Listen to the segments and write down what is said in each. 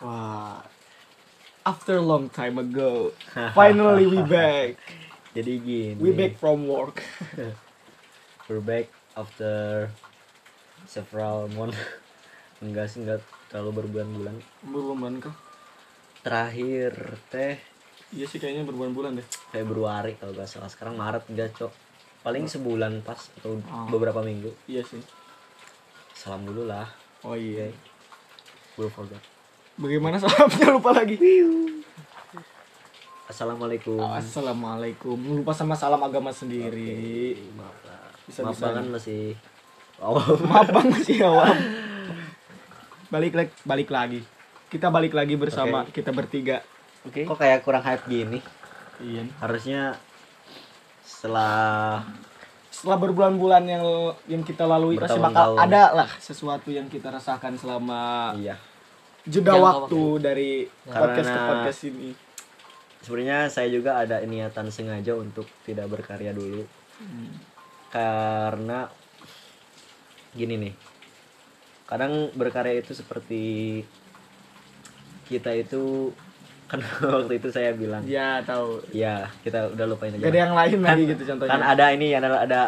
Wah. After long time ago, finally we back. Jadi gini. We back from work. We're back after several month. enggak sih enggak terlalu berbulan-bulan. Berbulan kah? Terakhir teh Iya sih kayaknya berbulan-bulan deh. Februari kalau nggak salah. Sekarang Maret enggak, Cok. Paling sebulan pas atau Oh. beberapa minggu. Iya sih. Salam dulu lah. Oh iya. Gue forgot. Bagaimana salamnya lupa lagi. Assalamualaikum. Assalamualaikum. Lupa sama salam agama sendiri. Maaf lah. Bisa- Maaf banget masih Oh, Maaf bang masih awam. Balik lagi, balik lagi. Kita balik lagi bersama Oke. kita bertiga. Oke. kok kayak kurang hype gini? Iya. Harusnya setelah Setelah berbulan-bulan yang yang kita lalui pasti bakal ada lah sesuatu yang kita rasakan selama iya. Jeda Jangka waktu dari podcast ke Karena- podcast ini. Sebenarnya saya juga ada niatan sengaja untuk tidak berkarya dulu. Karena gini nih. Kadang berkarya itu seperti kita itu kan waktu itu saya bilang, Ya tahu. ya kita udah lupain aja. Gak ada yang lain lagi gitu contohnya. kan ada ini ada ada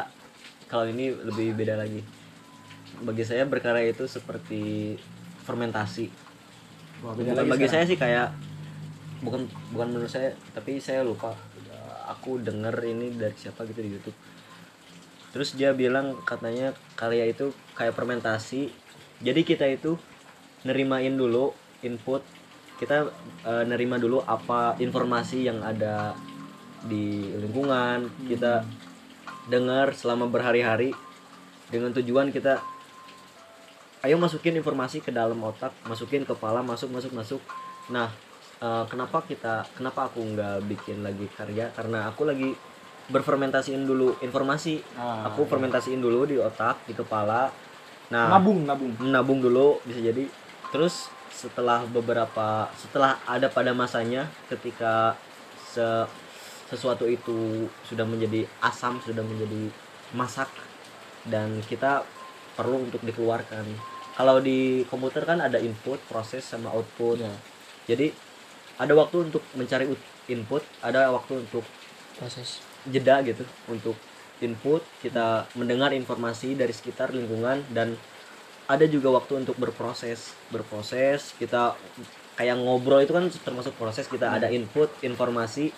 kalau ini lebih beda lagi bagi saya berkarya itu seperti fermentasi Wah, beda bukan lagi bagi sekarang. saya sih kayak bukan bukan menurut saya tapi saya lupa. Aku denger ini dari siapa gitu di YouTube. Terus dia bilang katanya karya itu kayak fermentasi. Jadi kita itu nerimain dulu input. Kita eh, nerima dulu apa informasi yang ada di lingkungan. Kita dengar selama berhari-hari dengan tujuan kita ayo masukin informasi ke dalam otak masukin kepala masuk masuk masuk. Nah eh, kenapa kita kenapa aku nggak bikin lagi karya? Karena aku lagi berfermentasiin dulu informasi. Ah, aku fermentasiin dulu di otak di kepala. Nah nabung nabung. menabung dulu bisa jadi. Terus setelah beberapa setelah ada pada masanya ketika se- sesuatu itu sudah menjadi asam sudah menjadi masak dan kita perlu untuk dikeluarkan kalau di komputer kan ada input proses sama output. Ya. jadi ada waktu untuk mencari ut- input ada waktu untuk proses. jeda gitu untuk input kita mendengar informasi dari sekitar lingkungan dan ada juga waktu untuk berproses. Berproses kita kayak ngobrol itu kan termasuk proses kita ada input informasi.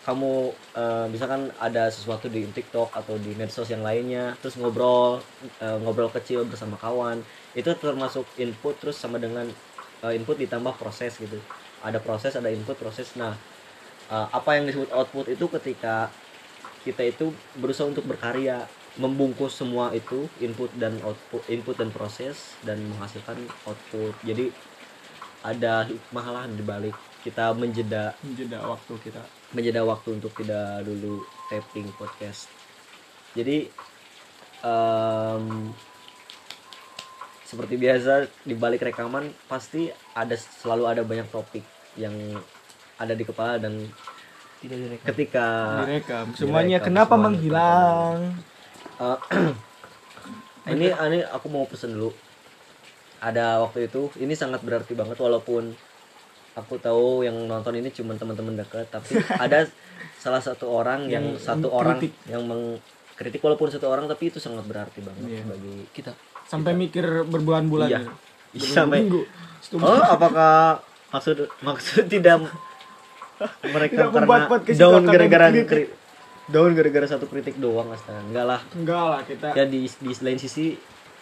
Kamu eh, misalkan ada sesuatu di TikTok atau di medsos yang lainnya terus ngobrol eh, ngobrol kecil bersama kawan itu termasuk input terus sama dengan eh, input ditambah proses gitu. Ada proses ada input proses. Nah eh, apa yang disebut output itu ketika kita itu berusaha untuk berkarya membungkus semua itu input dan output input dan proses dan menghasilkan output. Jadi ada hikmah lah di balik kita menjeda Jeda waktu kita. menjeda waktu untuk tidak dulu taping podcast. Jadi em, seperti biasa di balik rekaman pasti ada selalu ada banyak topik yang ada di kepala dan tidak direkam ketika Direkam. Semuanya direkam, kenapa semuanya menghilang? Eh, ini ini aku mau pesen dulu ada waktu itu ini sangat berarti banget walaupun aku tahu yang nonton ini cuma teman-teman dekat tapi ada salah satu orang yang, Yang satu mengkritik. orang yang mengkritik walaupun satu orang tapi itu sangat berarti banget Iya. bagi kita Sampai mikir berbulan-bulan. Iya. ya. Iya, sampai. Setuju. oh apakah maksud maksud tidak mereka Tidak karena down gara-gara down gara-gara satu kritik doang astaga enggak lah Enggak lah kita. ya di di lain sisi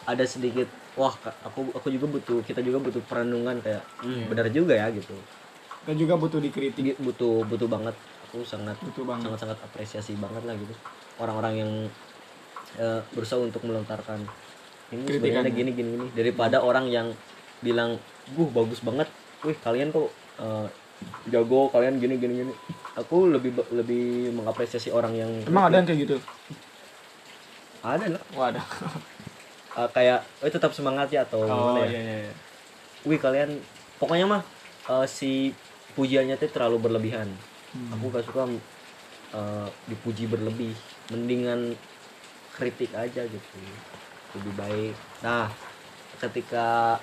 ada sedikit wah aku aku juga butuh kita juga butuh perenungan kayak hmm, Iya. benar juga ya gitu Kita juga butuh dikritik. Butuh butuh banget aku sangat Butuh banget. sangat sangat apresiasi banget lah gitu orang-orang yang eh, berusaha untuk melontarkan ini Kritikan. sebenarnya gini gini gini daripada orang yang bilang guh bagus banget wih kalian kok eh, jago kalian gini gini gini aku lebih lebih mengapresiasi orang yang Emang ada yang kayak gitu? ada lah Wah ada. Eh, kayak oh tetap semangat ya atau Oh gimana ya iya iya. iya. wih kalian pokoknya mah eh, si pujiannya tuh terlalu berlebihan Hmm. aku gak suka eh, dipuji berlebih mendingan kritik aja gitu lebih baik nah ketika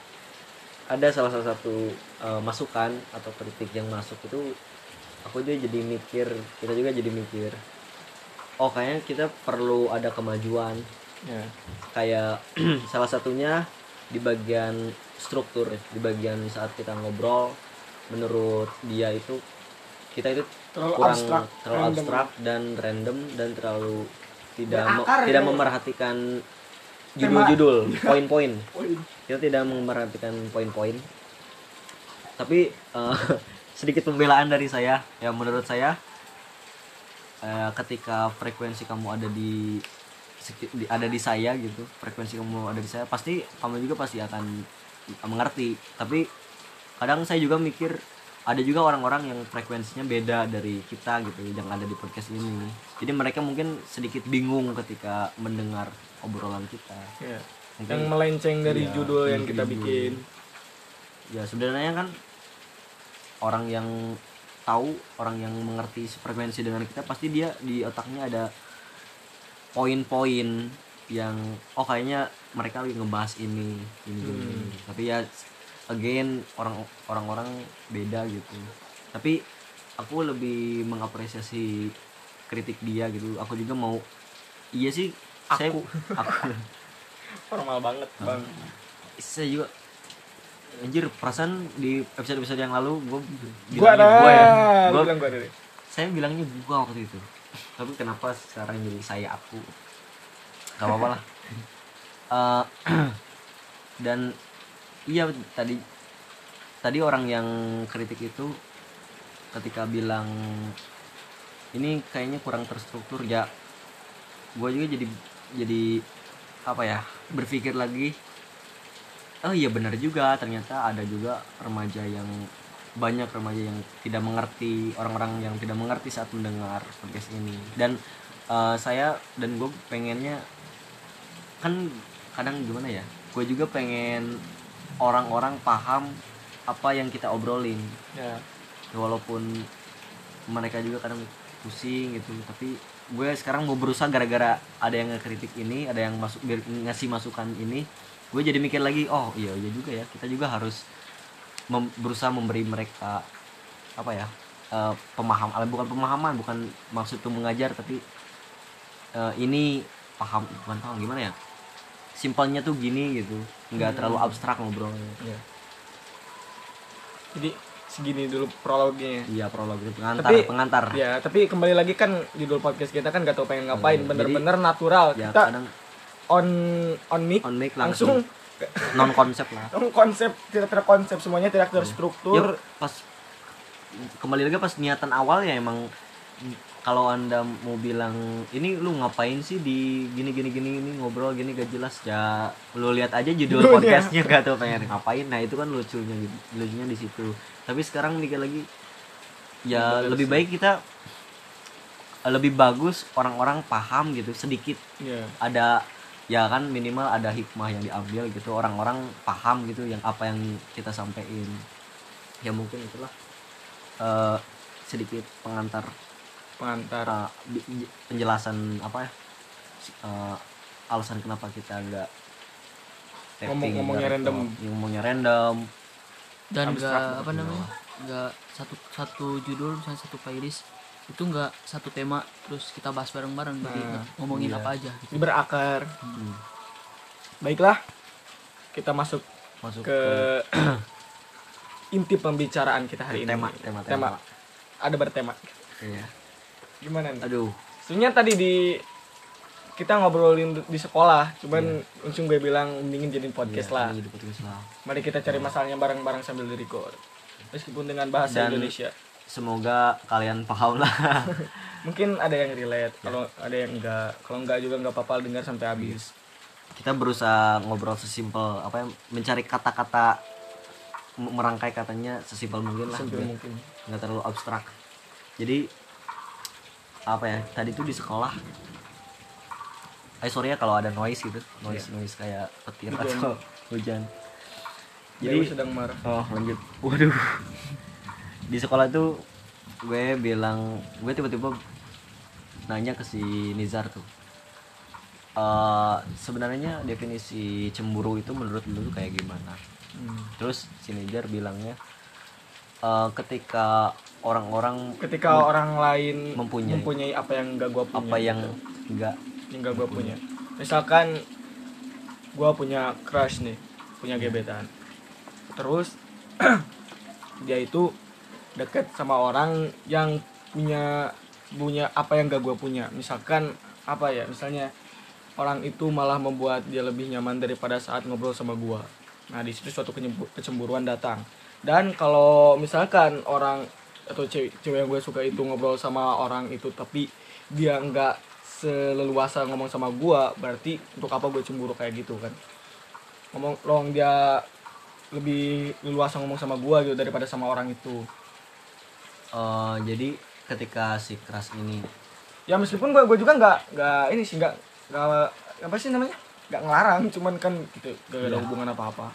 ada salah satu eh, masukan atau kritik yang masuk itu aku juga jadi mikir kita juga jadi mikir oh kayaknya kita perlu ada kemajuan ya kayak salah satunya di bagian struktur di bagian saat kita ngobrol menurut dia itu kita itu terlalu kurang abstrak terlalu random. abstrak dan random dan terlalu tidak me- Berakar ya. tidak memerhatikan Tema. Judul-judul poin-poin. Poin. kita tidak memperhatikan poin-poin. Tapi eh, sedikit pembelaan dari saya ya menurut saya eh, ketika frekuensi kamu ada di, di- ada di saya gitu frekuensi kamu ada di saya pasti kamu juga pasti akan mengerti. Tapi kadang saya juga mikir ada juga orang-orang yang frekuensinya beda dari kita gitu yang ada di podcast ini jadi mereka mungkin sedikit bingung ketika mendengar obrolan kita Ya. Mungkin- yang melenceng dari Iya, judul yang kita judul. bikin ya sebenarnya kan orang yang tahu orang yang mengerti frekuensi dengan kita pasti dia di otaknya ada poin-poin yang oh kayaknya mereka lagi ngebahas ini ini, ini, Hmm. ini. tapi ya again orang orang-orang beda gitu. Tapi aku lebih mengapresiasi kritik dia gitu. Aku juga mau iya sih saya Aku. aku. Formal banget bang. Saya juga anjir perasaan di episode episode yang lalu gue gua ada. gua ya Gua- bilang gua ada deh. saya bilangnya gua waktu itu. Tapi kenapa sekarang jadi saya aku? Gak apa-apa lah. Eh, dan iya tadi tadi orang yang kritik itu ketika bilang ini kayaknya kurang terstruktur ya gue juga jadi jadi apa ya berpikir lagi oh iya benar juga ternyata ada juga remaja yang banyak remaja yang tidak mengerti orang-orang yang tidak mengerti saat mendengar podcast ini. Dan eh, saya dan gue pengennya kan kadang gimana ya gue juga pengen orang-orang paham apa yang kita obrolin. Ya. Walaupun mereka juga kadang pusing gitu tapi gue sekarang mau berusaha gara-gara ada yang ngekritik ini ada yang masuk ngasih masukan ini gue jadi mikir lagi oh iya iya juga ya kita juga harus mem- berusaha memberi mereka apa ya eh, pemaham eh, bukan pemahaman bukan maksud tuh mengajar tapi eh, ini paham bukan paham gimana ya simpelnya tuh gini gitu. Nggak terlalu abstrak ngobrolnya. Ya jadi segini dulu prolognya iya prolog itu pengantar Tapi- pengantar. ya tapi kembali lagi kan judul podcast kita kan gak tau pengen ngapain. Iya, bener-bener natural. ya kita kadang on on mic on mic langsung langsung non konsep lah. Langsung konsep tidak terkonsep semuanya tidak ya terstruktur. Pas kembali lagi pas niatan awal ya emang kalau anda mau bilang ini lu ngapain sih di gini gini gini ini ngobrol gini gak jelas? Ya lu lihat aja judul Judulnya. podcastnya gak tau pengen ngapain. Nah itu kan lucunya gitu lucunya di situ. Tapi sekarang nih lagi ya lebih sih. baik kita lebih bagus orang-orang paham gitu sedikit. Ya ada ya kan minimal ada hikmah yang diambil gitu orang-orang paham gitu yang apa yang kita sampaikan. Ya mungkin itulah eh, sedikit pengantar pengantar eh, penjelasan apa ya? Eh, alasan kenapa kita nggak Ngomong-ngomongnya nggak random. record, ngomongnya random. Dan banget apa namanya? Enggak satu satu judul misalnya satu playlist itu enggak satu tema terus kita bahas bareng-bareng. Nah, nggak ngomongin iya. apa aja gitu. Ini berakar. Hmm, baiklah kita masuk masuk ke inti pembicaraan kita hari ini. tema tema. tema. Ada bertema. Iya gimana nih? Aduh. Sebenarnya tadi di kita ngobrolin di sekolah cuman langsung gue bilang mendingin jadiin podcast iya, lah. ini di podcast lah. Mari kita cari masalahnya bareng-bareng sambil di record meskipun dengan bahasa Dan- Indonesia. semoga kalian paham lah. Mungkin ada yang relate Ya. kalau ada yang enggak. Kalau enggak juga enggak apa-apa dengar sampai habis. Kita berusaha ngobrol sesimpel apa ya mencari kata-kata merangkai katanya sesimpel mungkin lah. Biar mungkin. nggak terlalu abstrak. Jadi apa ya tadi tuh di sekolah. Eh sorry ya kalau ada noise gitu. Noise noise kayak petir. Hujan. atau hujan. Jadi jadi sedang marah. Oh lanjut. Waduh. Di sekolah tuh gue bilang gue tiba-tiba nanya ke si Nizar tuh. Eh sebenarnya definisi cemburu itu menurut lu kayak gimana? Hmm. terus si Niger bilangnya eh, ketika orang-orang ketika orang lain mempunyai. apa yang gak gua punya apa yang gitu. enggak yang gak gua punya. Misalkan gua punya crush nih punya gebetan. Terus dia itu deket sama orang yang punya punya apa yang gak gua punya. Misalkan apa ya misalnya orang itu malah membuat dia lebih nyaman daripada saat ngobrol sama gua. Nah di situ suatu kecemburuan datang. Dan kalau misalkan orang atau cewek, cewek yang gue suka itu ngobrol sama orang itu. Tapi dia nggak seleluasa ngomong sama gua berarti untuk apa gue cemburu kayak gitu kan? Ngomong long dia lebih leluasa ngomong sama gua gitu daripada sama orang itu. Eh, jadi ketika si keras ini ya meskipun gue gue juga nggak nggak ini sih nggak nggak apa sih namanya? Nggak ngelarang cuman kan gitu gak ada Iya. hubungan apa apa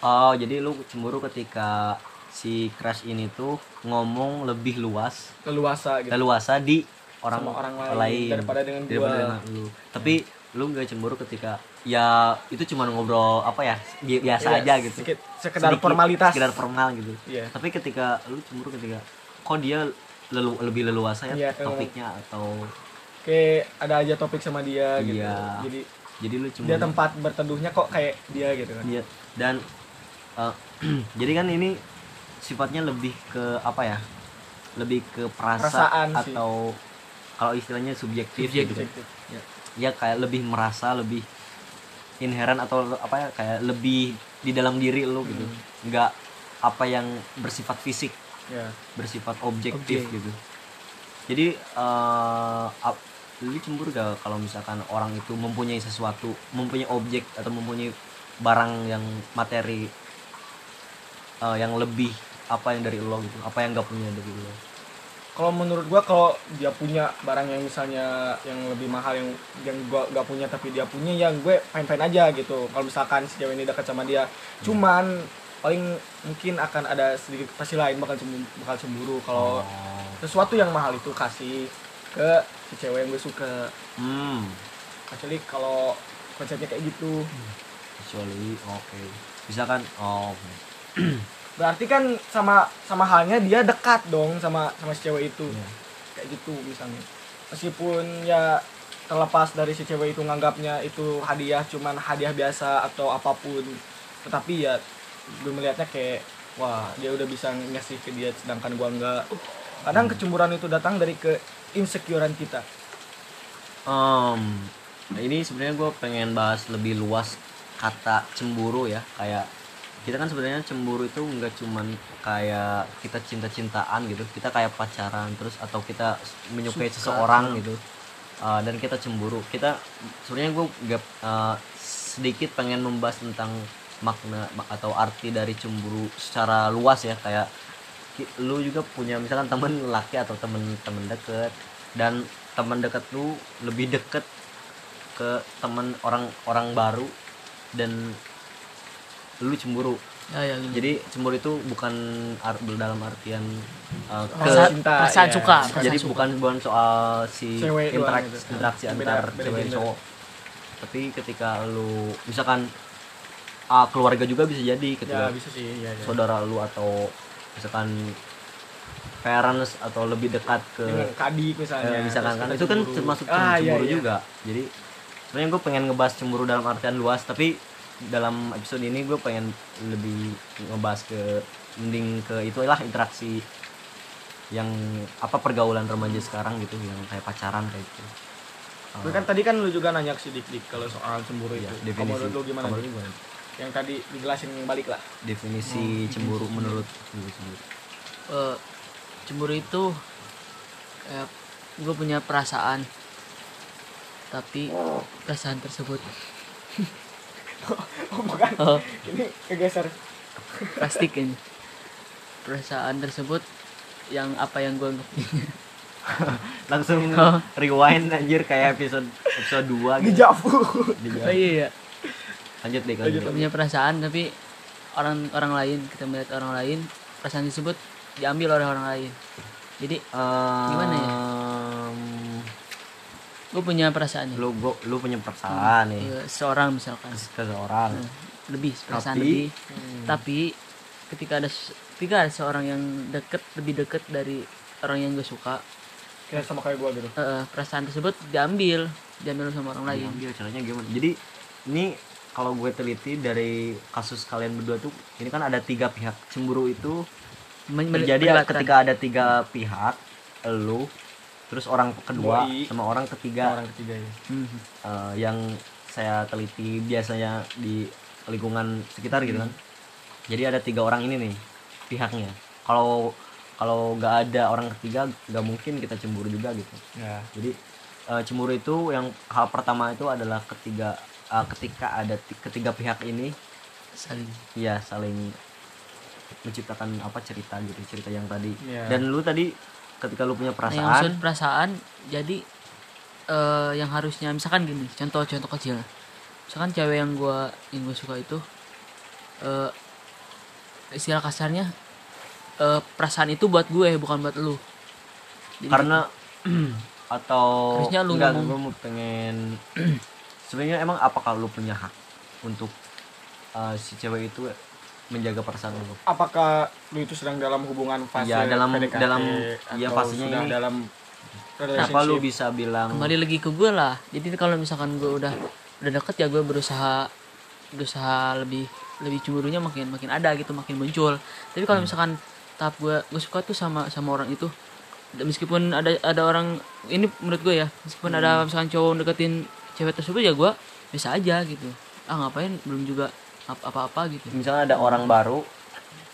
oh jadi lu cemburu ketika si crush ini tuh ngomong lebih luas leluasa gitu. leluasa di orang, Sama orang lain, daripada dengan gua. daripada dengan lu. Tapi lu gak cemburu ketika ya itu cuma ngobrol apa ya bi- biasa Iya, aja gitu. sedikit- sekedar Sedikit, formalitas. sekedar formal gitu. Iya. tapi ketika lu cemburu ketika kok dia lelu, lebih leluasa ya Iya, kalau- topiknya atau kayak ada aja topik sama dia gitu. Iya. jadi jadi lu cemburu. dia tempat berteduhnya kok kayak dia gitu kan. Iya. dan eh, jadi kan ini sifatnya lebih ke apa ya lebih ke perasa Perasaan sih. atau kalau istilahnya subjektif, gitu. Subjektif. ya, ya kayak lebih merasa lebih inherent atau apa ya kayak lebih di dalam diri lo gitu Hmm. nggak apa yang bersifat fisik ya bersifat objektif Objek. gitu jadi eh ap- lu cemburu gak kalau misalkan orang itu mempunyai sesuatu mempunyai objek atau mempunyai barang yang materi eh, yang lebih apa yang dari lo gitu? Apa yang gak punya dari lo? Kalau menurut gua kalau dia punya barang yang misalnya yang lebih mahal yang yang gua gak punya tapi dia punya yang gue fine fine aja gitu. Kalau misalkan si cewek ini dekat sama dia. Cuman paling mungkin akan ada sedikit pasti lain bakal cemburu, bakal cemburu. Kalau Oh. sesuatu yang mahal itu kasih ke si cewek yang gue suka. Hmm. Kecuali kalau konsepnya kayak gitu. Kecuali oke. Misalkan oh oke. berarti kan sama sama halnya dia dekat dong sama sama si cewek itu. Iya. kayak gitu misalnya. Meskipun ya terlepas dari si cewek itu nganggapnya itu hadiah cuman hadiah biasa atau apa pun. Tetapi ya gue melihatnya kayak wah dia udah bisa ngasih ke dia sedangkan gua enggak. Kadang kecemburuan itu datang dari ke insecurean kita. Nah ini sebenarnya gue pengen bahas lebih luas kata cemburu ya. Kayak kita kan sebenarnya cemburu itu nggak cuman kayak kita cinta-cintaan gitu kita kayak pacaran terus atau kita menyukai Suka. seseorang gitu. Uh, dan kita cemburu. Kita sebenarnya gue gak uh, sedikit pengen membahas tentang makna ma- atau arti dari cemburu secara luas ya. Kayak lu juga punya misalkan temen laki atau temen-temen deket dan teman dekat lu lebih deket ke teman orang orang baru dan lu cemburu ya ya gitu. jadi cemburu itu bukan ar- dalam artian uh, ke perasaan ya. suka jadi perasaan suka. bukan bukan soal si Cewek interak- gitu. interaksi Beda- antar beda cewek gender. cowok tapi ketika lu misalkan ah, keluarga juga bisa jadi ya ketika bisa sih ya, ya. saudara lu atau misalkan parents atau lebih dekat ke kadik misalnya eh, misalkan kan itu kan cemburu. termasuk Ah, cemburu iya, iya. juga jadi sebenarnya gue pengen ngebahas cemburu dalam artian luas tapi dalam episode ini gue pengen lebih ngebahas ke mending ke itulah interaksi yang apa pergaulan remaja sekarang gitu yang kayak pacaran kayak gitu Tapi kan tadi kan lu juga nanya ke si Dik Dik kalau soal cemburu Iya, itu. definisi Kamu lu gimana? kamu gimana? Yang tadi dijelasin balik lah. definisi cemburu menurut lu sendiri Eh, cemburu itu kayak gue punya perasaan tapi perasaan tersebut Oh, bukan. oh, Ini kegeser. plastik ini perasaan tersebut yang apa yang gue langsung Oh. rewind anjir kayak episode episode 2 gitu. Di- oh iya lanjut deh Lanjut, punya perasaan tapi orang orang lain kita melihat orang lain perasaan tersebut diambil oleh orang lain jadi Gimana ya? Gue punya perasaan nih lu gua, lu punya perasaan nih. Iya, seorang misalkan. Seorang Nah, lebih perasaan Tapi- lebih. Hmm. tapi ketika ada ketika ada seorang yang deket lebih deket dari orang yang gue suka kayak sama kayak gua gitu? Eh, perasaan tersebut diambil diambil sama orang lain. Diambil caranya gimana? Jadi ini kalau gue teliti dari kasus kalian berdua tuh ini kan ada tiga pihak cemburu itu Men- terjadi ketika ada tiga pihak lu terus orang kedua Doi. sama orang ketiga. Orang ketiga ya eh, yang saya teliti biasanya di lingkungan sekitar gitu kan. Jadi ada tiga orang ini nih pihaknya. Kalau kalau nggak ada orang ketiga nggak mungkin kita cemburu juga gitu. Ya. Jadi eh, cemburu itu yang hal pertama itu adalah ketiga eh, ketika ada ti- ketiga pihak ini saling. Ya saling menciptakan apa cerita gitu cerita yang tadi. Iya. dan lu tadi ketika lu punya Nah, yang perasaan. perasaan jadi eh, yang harusnya misalkan gini contoh contoh kecil. Misalkan cewek yang gua yang gue suka itu eh istilah kasarnya eh, perasaan itu buat gue bukan buat lu. Jadi karena atau Harusnya lu enggak, ngomong. mau pengen sebenarnya emang apakah lu punya hak untuk eh, si cewek itu menjaga perasaan lu. Apakah lu itu sedang dalam hubungan fase Iya, dalam- PDKT dalam- iya, atau fasenya ini. dalam kenapa lu bisa bilang kembali lagi ke gue lah. Jadi kalau misalkan gue udah udah deket ya gue berusaha berusaha lebih lebih cemburunya makin makin ada gitu makin muncul. Tapi kalau misalkan tahap gue gue suka tuh sama sama orang itu. Meskipun ada ada orang ini menurut gue ya meskipun ada misalkan cowok deketin cewek tersebut ya gue bisa aja gitu. Ah ngapain? Belum juga apa-apa gitu. Misalnya ada orang baru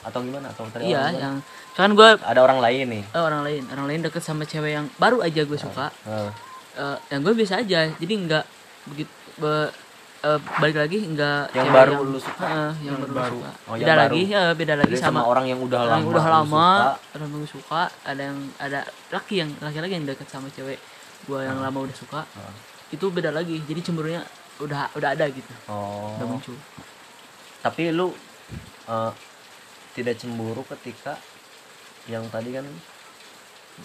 atau gimana? Atau tadi iya orang baru? yang misalkan gue ada orang lain nih. Eh, orang lain. Orang lain deket sama cewek yang baru aja gue suka. Eh, eh, yang gue biasa aja. Jadi nggak begitu be- eh, balik lagi nggak Yang baru yang, lu suka? Heeh, yang, Yang baru, baru. suka. Oh, yang beda baru. lagi ya beda lagi sama, sama orang yang udah lama yang udah lama orang yang suka. Ada yang ada laki yang laki-laki yang deket sama cewek gue yang lama udah suka. Ah. itu beda lagi. Jadi cemburunya udah udah ada gitu. Oh. Udah muncul tapi lu eh, tidak cemburu ketika yang tadi kan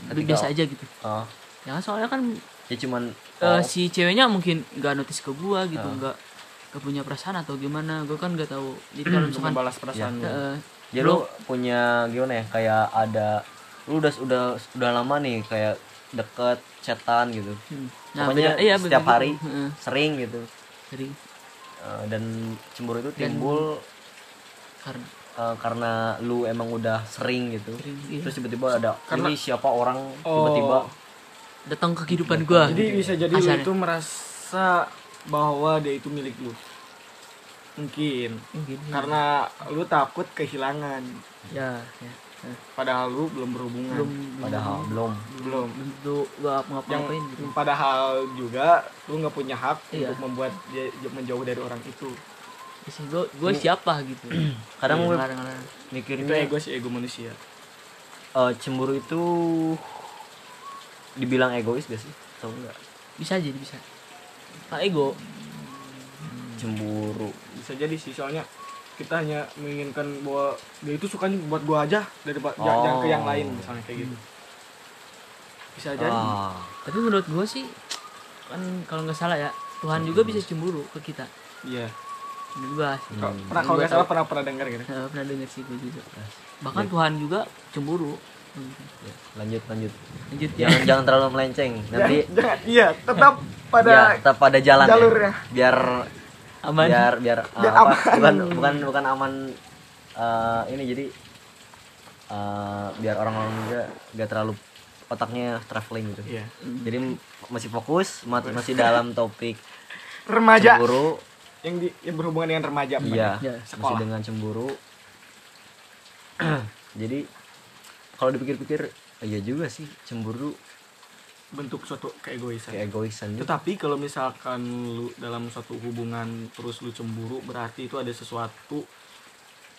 tapi ketika- biasa aja gitu. Oh, ya kan soalnya kan ya cuman eh, oh, si ceweknya mungkin nggak notice ke gue gitu Ah. nggak nggak punya perasaan atau gimana gue kan nggak tahu. Jadi kalau untuk misalkan membalas perasaan lu eh, ya lu punya gimana ya kayak ada lu udah udah udah lama nih kayak deket chatan gitu. Hmm. pokoknya beda- iya, setiap begitu. hari Heeh, sering gitu. Sering Eh, dan cemburu itu Dan- timbul karena eh, karena lu emang udah sering gitu sering iya. terus tiba-tiba ada Karena- ini siapa orang Oh. tiba-tiba datang ke kehidupan gua jadi bisa jadi lu Kasarnya. itu merasa bahwa dia itu milik lu mungkin mungkin ya. karena lu takut kehilangan ya, ya. Padahal lu belum berhubungan. Belum belum. Padahal belum. Belum. Belum tentu gua yang ngapa-ngapain gitu. padahal juga lu nggak punya hak Iya. untuk membuat dia menjauh dari orang itu. Terus gua gua siapa gitu? Kadang gue Ngelarang-ngelarang. itu mikirnya ego sih ego manusia. Eh, cemburu itu dibilang egois gak sih? Atau enggak? Bisa aja bisa. Nah, ego. Cemburu. Bisa jadi sih soalnya kita hanya menginginkan bahwa dia itu sukanya buat gua aja daripada Oh. jangan ke yang lain misalnya kayak gitu. Bisa jadi ah. Tapi menurut gua sih kan kalau nggak salah ya Tuhan juga bisa cemburu ke kita. Iya. Sih. Kalau- Hmm. pernah kalau nggak salah pernah pernah dengar gitu? Eh, pernah dengar sih gua juga. Bahkan Tuhan juga cemburu. Ya, lanjut lanjut. Lanjut ya. Jangan jangan terlalu melenceng. Nanti iya tetap pada ya tetap pada jalan ya. jalurnya. biar aman. Biar biar, Biar uh, apa, aman. bukan bukan bukan aman uh, ini jadi uh, biar orang-orang juga gak terlalu otaknya traveling gitu. Iya. Jadi masih fokus ma- masih dalam topik remaja. cemburu. Yang di yang berhubungan dengan remaja iya Ya, masih sekolah. dengan cemburu. Jadi kalau dipikir-pikir iya juga sih cemburu bentuk suatu keegoisan. Kayak egoisan gitu tetapi kalau misalkan lu dalam suatu hubungan terus lu cemburu berarti itu ada sesuatu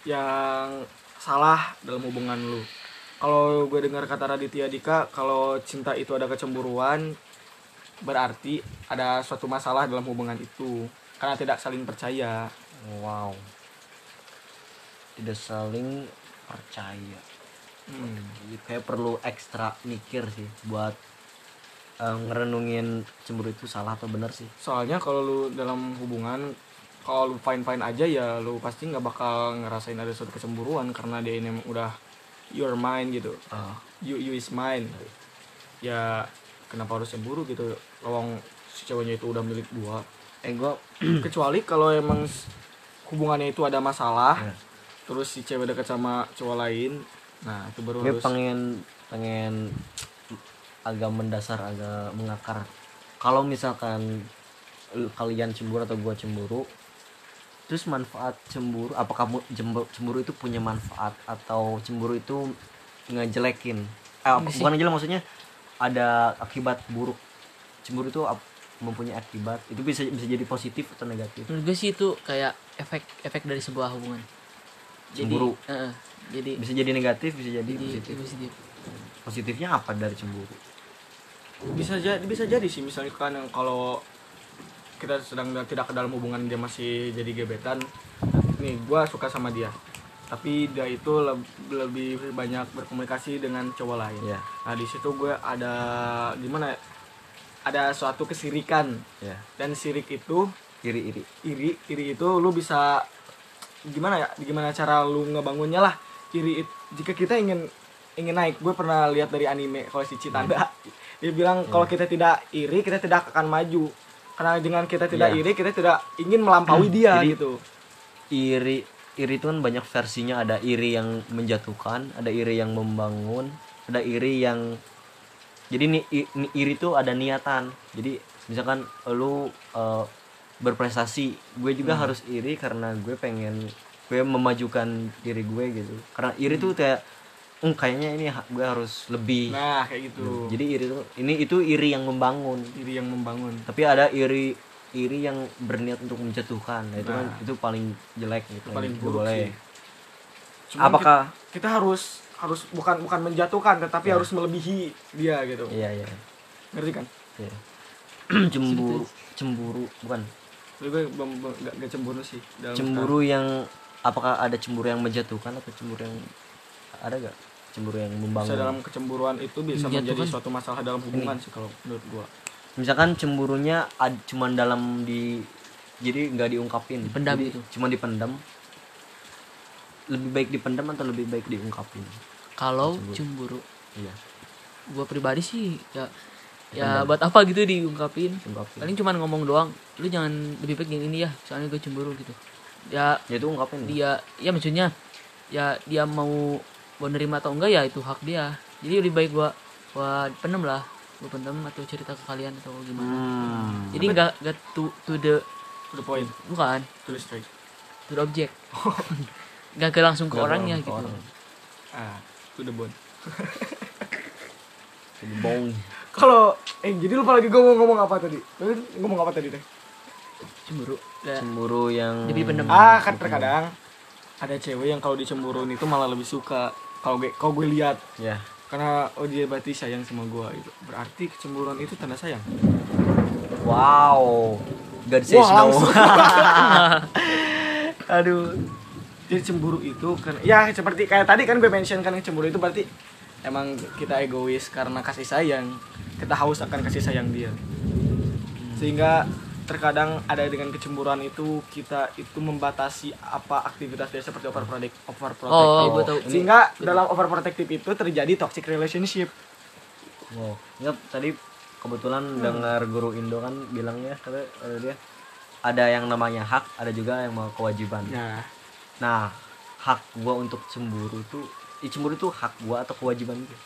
yang salah dalam hubungan lu. Kalau gue dengar kata Raditya Dika kalau cinta itu ada kecemburuan berarti ada suatu masalah dalam hubungan itu. Karena tidak saling percaya. Wow. Tidak saling percaya. Hmm. Jadi kayak perlu ekstra mikir sih buat eh, ngerenungin cemburu itu salah atau benar sih? Soalnya kalau lu dalam hubungan kalau lu fine fine aja ya lu pasti nggak bakal ngerasain ada suatu kecemburuan karena dia ini udah your mind gitu. Ah. you you is mine. Ya kenapa harus cemburu gitu? Lawang si ceweknya itu udah milik gua. Eh gua kecuali kalau emang hubungannya itu ada masalah Ya. terus si cewek dekat sama cowok lain nah itu baru gue harus pengen pengen agak mendasar agak mengakar. Kalau misalkan kalian cemburu atau gua cemburu terus manfaat cemburu apakah cemburu itu punya manfaat atau cemburu itu ngejelekin? Eh, sih. bukan ngejelek maksudnya ada akibat buruk. Cemburu itu mempunyai akibat. Itu bisa bisa jadi positif atau negatif? Menurut gue sih itu kayak efek efek dari sebuah hubungan. Jadi Cemburu. eh, jadi bisa jadi negatif bisa jadi jadi positif. positif positifnya apa dari cemburu? Bisa jadi bisa jadi sih misalnya kan yang kalau kita sedang tidak ke dalam hubungan dia masih jadi gebetan nih gua suka sama dia. Tapi dia itu leb- lebih banyak berkomunikasi dengan cowok lain. Ya nah di situ gue ada gimana ya ada suatu kesirikan. Ya dan sirik itu iri iri iri iri itu lu bisa gimana ya gimana cara lu ngebangunnya lah. Iri it- jika kita ingin ingin naik. Gue pernah lihat dari anime kalau si Citanda dia bilang kalau kita tidak iri kita tidak akan maju. Karena dengan kita tidak Iya. iri kita tidak ingin melampaui dia Jadi- gitu. iri iri itu kan banyak versinya. Ada iri yang menjatuhkan ada iri yang membangun ada iri yang jadi nih i- ni- iri itu ada niatan. Jadi misalkan lu eh, berprestasi gue juga harus iri karena gue pengen gue memajukan diri gue gitu. Karena iri tuh kayak "Hmm, kayaknya ini gue harus lebih. Nah kayak gitu. Jadi iri itu ini itu iri yang membangun. Iri yang membangun. Tapi ada iri iri yang berniat untuk menjatuhkan. Nah, itu kan Nah. itu paling jelek gitu paling buruk boleh. sih. Cuman apakah kita, kita harus harus bukan bukan menjatuhkan tetapi Ya. harus melebihi dia gitu. Iya iya. Ngerti kan? Iya. cemburu cemburu bukan. Gue nggak cemburu sih dalam cemburu yang apakah ada cemburu yang menjatuhkan atau cemburu yang ada gak cemburu yang bisa membangun dalam kecemburuan itu bisa Menjatuhkan. menjadi suatu masalah dalam hubungan sih kalau menurut gua. Misalkan cemburunya ad, cuman dalam di jadi nggak diungkapin. Dipendam Jadi gitu. cuma dipendam. Lebih baik dipendam atau lebih baik diungkapin? Kalau Cemburu. cemburu. Iya. Gue pribadi sih ya ya buat apa gitu diungkapin. Ungkapin paling cuman ngomong doang lu jangan lebih baik gini ini ya soalnya gue cemburu gitu. Ya ya itu ungkapin. dia ya maksudnya ya dia mau mau nerima atau enggak ya itu hak dia. Jadi lebih baik gua gua pendem lah. Gua pendem atau cerita ke kalian atau gimana. Hmm. jadi nggak nggak to to the to the point. Bukan. To the straight. To the object. Nggak ke langsung ke orangnya ke gitu. orang. ah to the bone. Jadi bong kalau eh jadi lupa lagi gua mau ngomong apa tadi? Lu ngomong apa tadi teh? Cemburu. Ya, cemburu yang Jadi pendem. ah kan terkadang ada cewek yang kalau dicemburuin itu malah lebih suka kalau gue kalau gue lihat ya. karena oh dia berarti sayang sama gua gitu. Berarti kecemburuan itu tanda sayang? Wow. God says Wah, no. aduh. Jadi cemburu itu kan ya seperti kayak tadi kan gue mention kan cemburu itu berarti emang kita egois karena kasih sayang. Kita haus akan kasih sayang dia. Sehingga terkadang ada dengan kecemburuan itu kita itu membatasi apa aktivitas dia seperti overprotect overprotective. Oh, gue tahu. sehingga dalam overprotective itu terjadi toxic relationship. Wow. Ingat tadi kebetulan dengar guru Indo kan bilangnya kata dia ada yang namanya hak ada juga yang mau kewajiban. Nah nah hak gua untuk cemburu itu ih, cemburu itu hak gua atau kewajiban gua?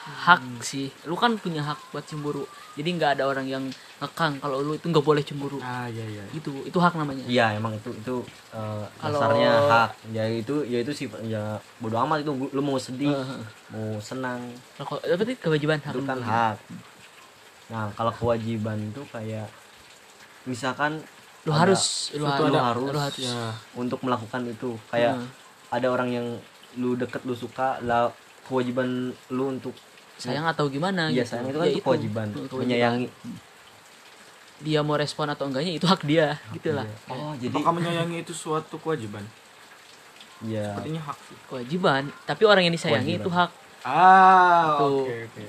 Hak sih. Lu kan punya hak buat cemburu. Jadi nggak ada orang yang ngekang kalau lu itu nggak boleh cemburu. Ah iya iya. Gitu itu hak namanya. Iya emang itu itu eh, Kalau- dasarnya hak. Ya itu ya itu sih ya bodo amat itu. Lu mau sedih Heeh. mau senang. Kalau berarti kewajiban hak itu kan hak. Nah kalau kewajiban itu kayak misalkan lu harus lu, ada- harus, lu harus ya untuk melakukan itu. Kayak Heeh. ada orang yang lu deket lu suka lah kewajiban lu untuk sayang atau gimana Iya gitu. sayang itu kan Ya itu kewajiban. Heeh, kewajiban. menyayangi dia mau respon atau enggaknya itu hak dia gitulah oh jadi apakah menyayangi itu suatu kewajiban? Ya. Sepertinya hak sih. Kewajiban tapi orang yang disayangi Kewajiban. itu hak. Ah Tuh. oke oke.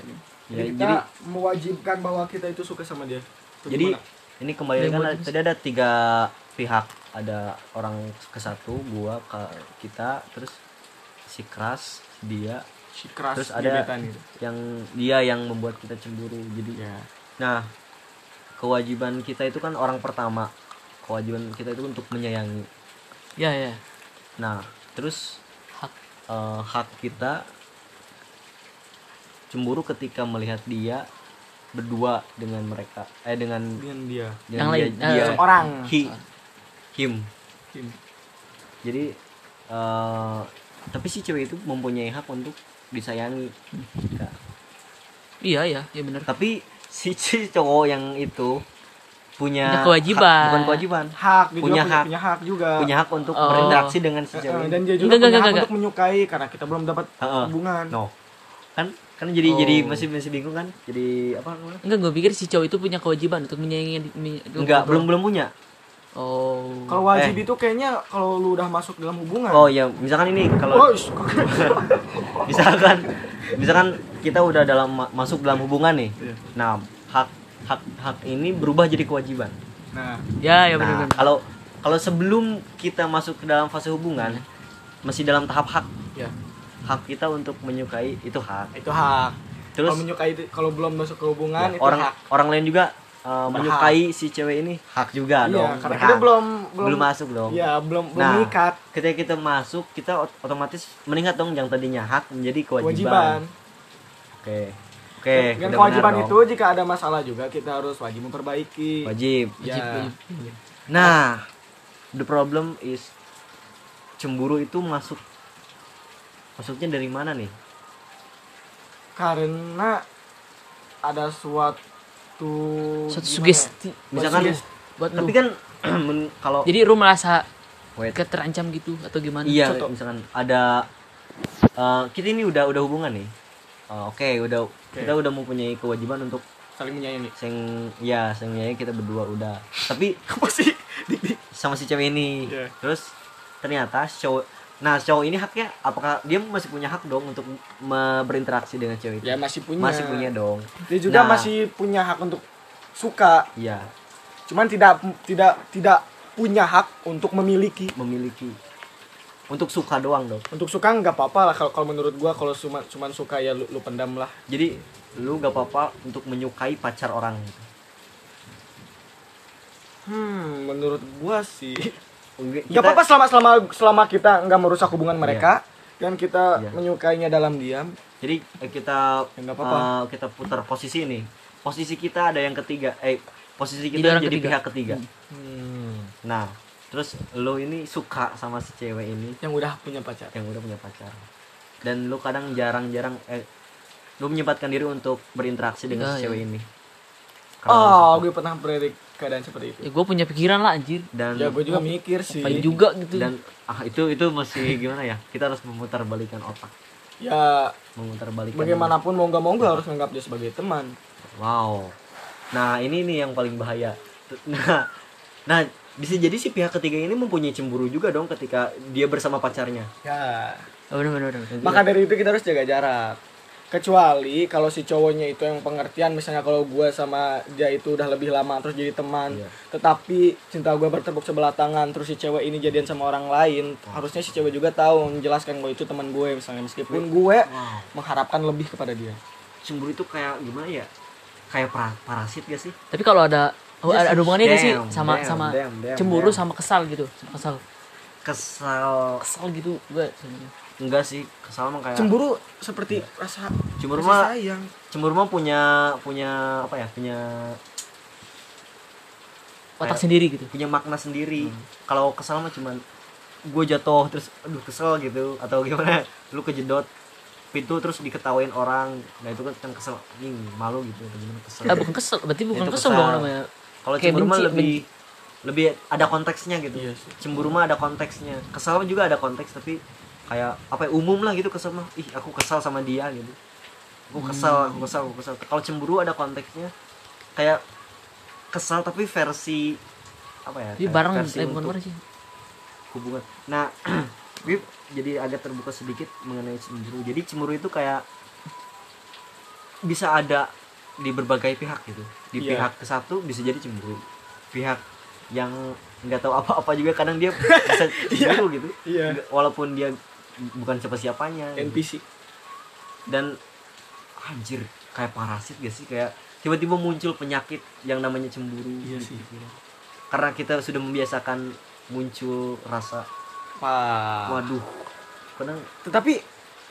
Ya, jadi mewajibkan bahwa kita itu suka sama dia. Atau jadi gimana? ini kembali kan tadi ada tiga pihak. Ada orang ke satu gua ke kita terus si keras dia. Si keras terus ada gitu yang dia yang membuat kita cemburu jadi ya. Nah kewajiban kita itu kan orang pertama. Kewajiban kita itu untuk menyayangi. Ya ya. Nah terus hak eh, hak kita cemburu ketika melihat dia berdua dengan mereka eh dengan dengan dia. dengan Yang dia, lain, dia eh, orang he him. Him. jadi eh, tapi si cewek itu mempunyai hak untuk disayangi. Kak. iya. Ya ya benar. Tapi si, si cowok yang itu punya Punya kewajiban. hak- bukan kewajiban hak dia Punya juga hak. punya hak juga punya hak untuk Oh. berinteraksi dengan si Eh, cewek eh, dan dia juga Enggak, punya enggak, hak enggak, untuk menyukai karena kita belum dapat Heeh. hubungan no kan kan jadi jadi Oh. masih masih bingung kan jadi apa namanya enggak gue pikir si cowok itu punya kewajiban untuk menyayangi enggak belum belum punya oh kalau wajib itu kayaknya kalau lu udah masuk dalam hubungan oh ya misalkan ini kalau oh misalkan misalkan kita udah dalam ma- masuk dalam hubungan nih. Iya. nah hak hak hak ini berubah jadi kewajiban. Nah. Ya ya nah benar-benar kalau kalau sebelum kita masuk ke dalam fase hubungan masih dalam tahap hak. Ya hak kita untuk menyukai itu hak. Itu hak. Terus kalau menyukai itu kalau belum masuk ke hubungan ya, itu orang hak. orang lain juga uh, menyukai si cewek ini hak juga iya dong. karena berhak. kita belum belum belum masuk dong Iya, belum belum Nah, mengikat ketika kita masuk kita ot- otomatis meningkat dong yang tadinya hak menjadi kewajiban, kewajiban. oke oke udah kewajiban itu dong. jika ada masalah juga kita harus wajib memperbaiki. wajib Ya. Wajib, wajib. nah the problem is cemburu itu masuk masuknya dari mana nih Karena ada suatu suatu gimana sugesti misalkan Sugesti. buat tapi lu kan kalau jadi lu merasa wait kayak terancam gitu atau gimana iya Contoh. misalkan ada eh, kita ini udah udah hubungan nih Eh, oke udah kita udah mempunyai kewajiban untuk saling menyayangi. sing ya sing nyanyi kita berdua udah tapi Apa sih? Sama si cewek ini Iya. terus ternyata cowok nah cowok ini haknya apakah dia masih punya hak dong untuk me- berinteraksi dengan cewek itu Ya masih punya. masih punya dong Dia juga Nah. masih punya hak untuk suka. iya Cuman tidak tidak tidak punya hak untuk memiliki. memiliki untuk suka doang dong Untuk suka nggak apa-apa lah kalau kalau menurut gua kalau cuma cuman suka ya lu, lu pendam lah. jadi lu gak apa-apa untuk menyukai pacar orang gitu. Hmm, menurut gua sih nggak apa-apa selama selama selama kita nggak merusak hubungan mereka dan kita Iya. menyukainya dalam diam. jadi eh, kita Ya, nggak apa-apa. eh, kita putar posisi nih posisi kita ada yang ketiga eh posisi Jadi kita orang jadi, ketiga. pihak ketiga Hmm. nah terus lo ini suka sama si cewek ini Yang udah punya pacar. yang udah punya pacar dan lu kadang jarang-jarang eh lu menyempatkan diri untuk berinteraksi dengan Iya, si cewek iya. ini lu Oh, suka. gue pernah di keadaan seperti itu. ya gue punya pikiran lah anjir dan Ya, gue juga mikir sih. Ngapain juga gitu dan ah itu itu masih gimana ya kita harus memutar balikan otak Ya, memutar balikan bagaimanapun mau nggak mau gue harus menganggap dia sebagai teman. wow nah ini nih yang paling bahaya. Nah nah bisa jadi si pihak ketiga ini mempunyai cemburu juga dong ketika dia bersama pacarnya. Ya, oh, bener bener bener maka dari itu kita harus jaga jarak. Kecuali kalau si cowoknya itu yang pengertian, misalnya kalau gue sama dia itu udah lebih lama terus jadi teman, Iya. tetapi cinta gue bertepuk sebelah tangan, terus si cewek ini jadian sama orang lain, harusnya si cewek juga tahu menjelaskan gue itu teman gue misalnya. Meskipun gue wow. mengharapkan lebih kepada dia. cemburu itu kayak gimana ya kayak para- parasit gak sih? Tapi kalau ada oh, ada, ada hubungannya gak sih sama damn, sama damn, damn, cemburu damn. sama kesal gitu? Sama kesal. Kesal. Kesal gitu gue sebenarnya. enggak sih kesal mah kayak Cemburu seperti rasa cemburu mah sayang. cemburu mah punya punya apa ya? Punya otak Kayak- sendiri gitu. punya makna sendiri. Kalau kesal mah cuman gue jatuh terus aduh kesel gitu. Atau gimana? Lu kejedot pintu terus diketawain orang. Nah itu kan kan kesel. Anjing malu gitu atau gimana kesel? Ah bukan kesel. Berarti bukan Itu kesel kesal. dong namanya. Kalau cemburu mah benci, lebih lebih ada konteksnya gitu. Iya sih. cemburu mah ada konteksnya. Kesal mah juga ada konteks tapi kayak apa ya, umum lah gitu kesel mah. Ih aku kesal sama dia gitu. Aku kesal aku kesal aku kesal kalau cemburu ada konteksnya kayak kesal tapi versi apa ya jadi kayak bareng versi eh, bukan untuk bareng sih. hubungan. Nah Bib jadi agak terbuka sedikit mengenai cemburu jadi cemburu itu kayak bisa ada di berbagai pihak gitu di Iya. pihak ke satu bisa jadi cemburu pihak yang nggak tahu apa-apa juga kadang dia bisa cemburu gitu Iya. Nggak- walaupun dia bukan siapa-siapanya gitu. NPC dan anjir kayak parasit gak sih kayak tiba-tiba muncul penyakit yang namanya cemburu Iya gitu. sih. karena kita sudah membiasakan muncul rasa Wah. waduh kadang Tetapi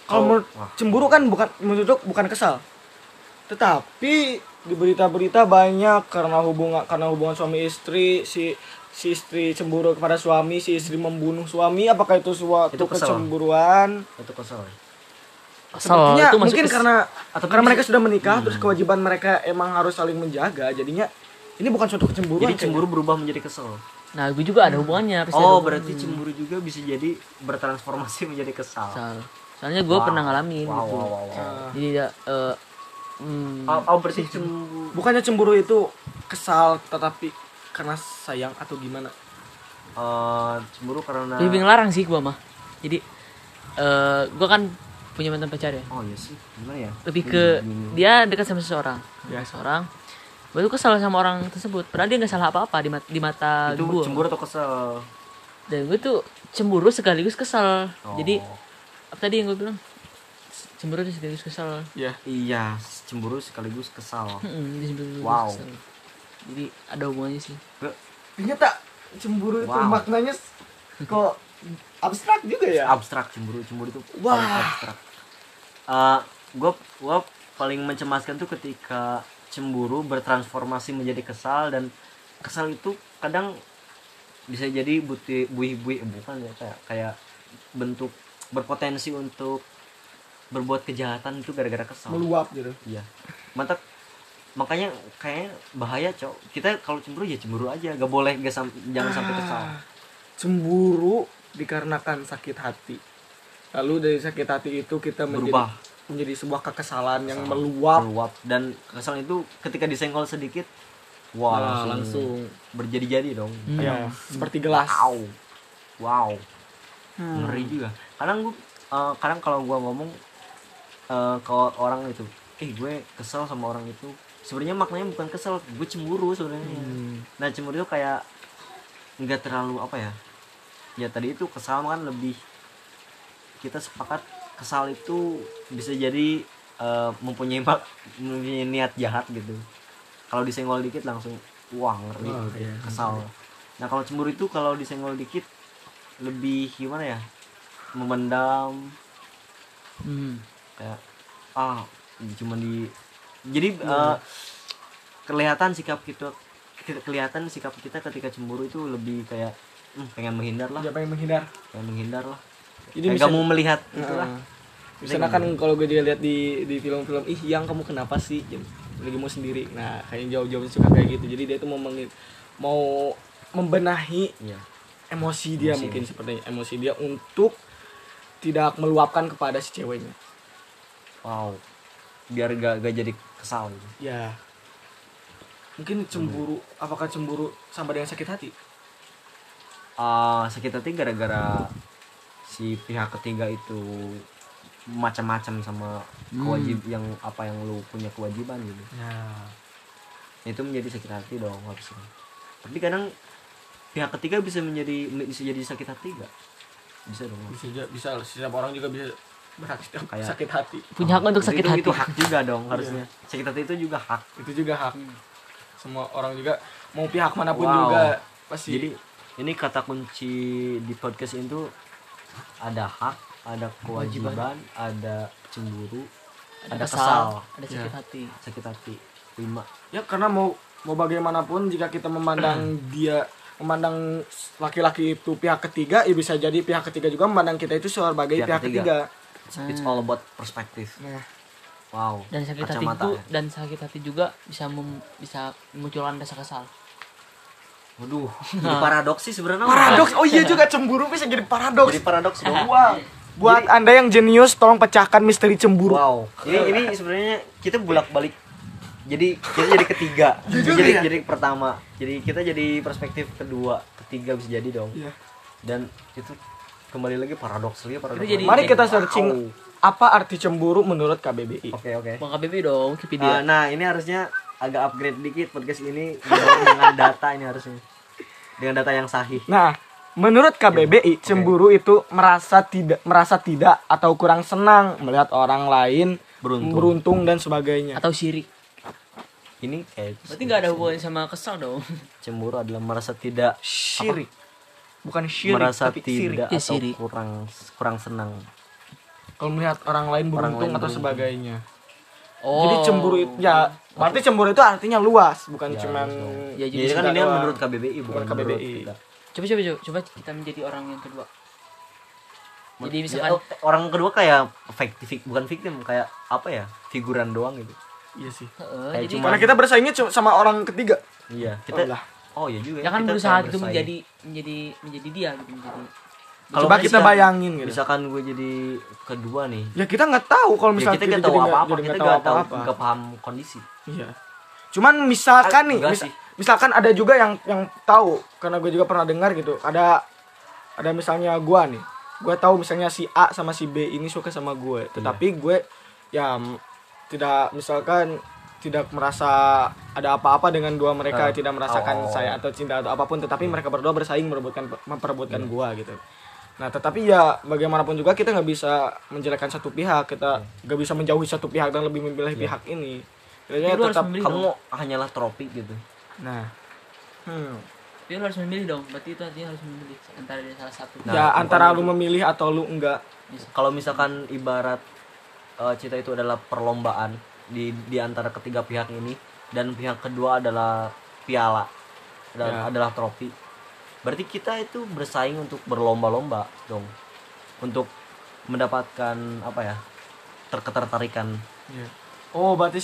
kalau Oh, menurut cemburu kan bukan menurut bukan kesal. Tetapi di berita-berita banyak karena hubungan karena hubungan suami istri si si istri cemburu kepada suami, si istri membunuh suami, apakah itu suatu Itu kesal. kecemburuan? itu kesel Kesel Sepertinya itu mungkin ke- karena Atau karena mereka sudah menikah terus kewajiban mereka emang harus saling menjaga jadinya ini bukan suatu kecemburuan jadi cemburu berubah menjadi kesel Nah, gue juga ada hubungannya. ada oh hubungannya. berarti cemburu juga bisa jadi bertransformasi menjadi kesal Kesal. Soalnya gue Wow. pernah ngalamin wow, gitu. wow, wow, wow. Jadi ya eh, hmm, Oh, oh, berarti cemburu bukannya cemburu itu kesal tetapi karena sayang atau gimana? eh, cemburu karena lebih ngelarang sih gue mah. Jadi eh gue kan punya mantan pacar ya. oh iya sih gimana ya Lebih ke Bingung. dia dekat sama seseorang. Ya. Seseorang. Gue tuh kesal sama orang tersebut. Padahal dia nggak salah apa-apa di, mat- di mata itu gue. cemburu atau kesel Dan gue tuh cemburu sekaligus kesal. Oh. Jadi apa tadi yang gue bilang? Cemburu dan sekaligus kesal. Ya. iya cemburu sekaligus kesal dia cemburu Wow. kesal. Jadi ada hubungannya sih. Ternyata cemburu itu Wow. maknanya s- kok abstrak juga ya? abstrak cemburu cemburu itu Wah. paling abstrak gue gue paling mencemaskan tuh ketika cemburu bertransformasi menjadi kesal dan kesal itu kadang bisa jadi buti buih buih bukan ya kayak kayak bentuk berpotensi untuk berbuat kejahatan itu gara-gara kesal. Meluap gitu. iya. Mantap. Makanya kayaknya bahaya cok. Kita kalau cemburu ya cemburu aja gak boleh gak sam- jangan sampai kesal. Ah, Cemburu dikarenakan sakit hati. Lalu dari sakit hati itu kita menjadi berubah menjadi sebuah kekesalan yang Kesal. meluap. meluap dan kesal itu ketika disenggol sedikit wah Nah, langsung, langsung berjadi-jadi dong Hmm. kayak seperti gelas. wow wow Hmm. ngeri juga kadang gua eh, kadang kalau gua ngomong eh, ke orang itu eh gue kesel sama orang itu sebenarnya maknanya bukan kesel gue cemburu sebenarnya Hmm. nah cemburu itu kayak nggak terlalu apa ya ya tadi itu kesal kan lebih kita sepakat kesal itu bisa jadi eh, mempunyai mak- mempunyai niat jahat gitu. Kalau disenggol dikit langsung wah ngeri Oh, iya. kesal. Nah kalau cemburu itu kalau disenggol dikit lebih gimana ya? Memendam. Hmm. kayak ah cuma di jadi eh, kelihatan sikap kita ke- kelihatan sikap kita ketika cemburu itu lebih kayak hmm, pengen menghindar lah. Dia pengen menghindar. pengen menghindar lah Jadi kayak nggak mau melihat itulah. Nah, misalnya kan kalau gue dia lihat di di film-film ih yang kamu kenapa sih? Gitu. lagi mau sendiri. Nah kayaknya jauh-jauh suka kayak gitu. Jadi dia tuh mau mengi- mau membenahi iya. emosi dia Emosi. mungkin sepertinya emosi dia untuk tidak meluapkan kepada si ceweknya. Wow. Biar gak, gak jadi kesal. Gitu. ya. Mungkin cemburu apakah cemburu sama dengan sakit hati? Ah, sakit hati gara-gara si pihak ketiga itu macam-macam sama kewajib yang apa yang lu punya kewajiban gitu. Ya. Itu menjadi sakit hati dong harusnya. Tapi kadang pihak ketiga bisa menjadi bisa jadi sakit hati gak bisa dong bisa bisa setiap orang juga bisa berhak Kayak- sakit hati. Punya hak untuk sakit itu, hati. itu hak juga dong harusnya. Sakit hati itu juga hak. Itu juga hak. Semua orang juga mau pihak mana pun Wow. juga pasti. Jadi ini kata kunci di podcast itu ada hak ada kewajiban ada cemburu ada, kesal, ada sakit Ya. hati. sakit hati lima ya karena mau mau bagaimanapun jika kita memandang dia memandang laki-laki itu pihak ketiga ya bisa jadi pihak ketiga juga memandang kita itu sebagai Pihak pihak, ketiga. ketiga, it's all about perspective Nah, wow Dan sakit hati itu ya. dan sakit hati juga bisa mem- bisa memunculkan rasa kesal. Waduh jadi paradoks sih sebenarnya paradoks oh iya juga cemburu bisa jadi paradoks jadi paradoks dong wow buat anda yang jenius tolong pecahkan misteri cemburu Wow. Ini ini sebenarnya kita bolak-balik. Jadi kita jadi ketiga. Jujur jadi ya? jadi pertama. Jadi kita jadi perspektif kedua, ketiga bisa jadi dong. Iya. Dan itu kembali lagi paradoks lagi paradoks. Jadi- mari kita Wow. searching apa arti cemburu menurut KBBI Oke oke. Bang KBB dong, Wikipedia. nah ini harusnya agak upgrade dikit podcast ini dengan data ini harusnya. Dengan data yang sahih Nah, menurut KBBI cemburu itu merasa tidak merasa tidak atau kurang senang melihat orang lain Beruntung. beruntung dan sebagainya. atau sirik ini kayak berarti nggak ada hubungannya sama kesal dong cemburu adalah merasa tidak Syirik. Bukan syirik, merasa tapi sirik. tidak Ya, atau sirik. kurang kurang senang Kalau melihat orang lain Orang beruntung lain atau beruntung. sebagainya. Oh Jadi cemburu itu ya berarti cemburu itu artinya luas, bukan Ya, cuman Ya, jadi kan suka ini kan doang. menurut KBBI bukan, KBBI. kita. coba coba coba coba kita menjadi orang yang kedua jadi Ya, misalkan oh, orang kedua kayak fiktif bukan victim kayak apa ya figuran doang gitu Iya sih. Heeh, kayak jadi cuma- Karena kita bersaingnya cuma sama orang ketiga. iya Oh kita lah. oh iya juga ya kan kita berusaha gitu bersaing. menjadi menjadi menjadi dia gitu menjadi Kalau Coba kita bayangin gitu. misalkan gue jadi kedua nih Ya kita nggak tahu kalau ya misalnya kita nggak tahu apa-apa jadi kita nggak tahu nggak paham kondisi Iya. Cuman misalkan nih, mis- sih. misalkan ada juga yang yang tahu karena gue juga pernah dengar gitu. Ada ada misalnya gua nih. Gue tahu misalnya si A sama si B ini suka sama gue, tetapi gue ya tidak misalkan tidak merasa ada apa-apa dengan dua mereka, Ah. tidak merasakan Oh. saya atau cinta atau apa pun, tetapi mereka berdua bersaing merebutkan memperebutkan gua gitu. Nah, tetapi ya bagaimanapun juga kita nggak bisa menjelekkan satu pihak, kita nggak bisa menjauhi satu pihak dan lebih memilih pihak ini. Jadi Jadi harus tetap kamu dong. hanyalah tropi gitu Nah, hmm. Tapi lu harus memilih dong berarti itu artinya harus memilih antara dari salah satu Nah, ya antara lu gitu. memilih atau lu enggak. kalau misalkan ibarat eh, cinta itu adalah perlombaan di di antara ketiga pihak ini dan pihak kedua adalah piala dan Ya. adalah trofi berarti kita itu bersaing untuk berlomba-lomba dong. Untuk mendapatkan apa ya terketertarikan Oh, berarti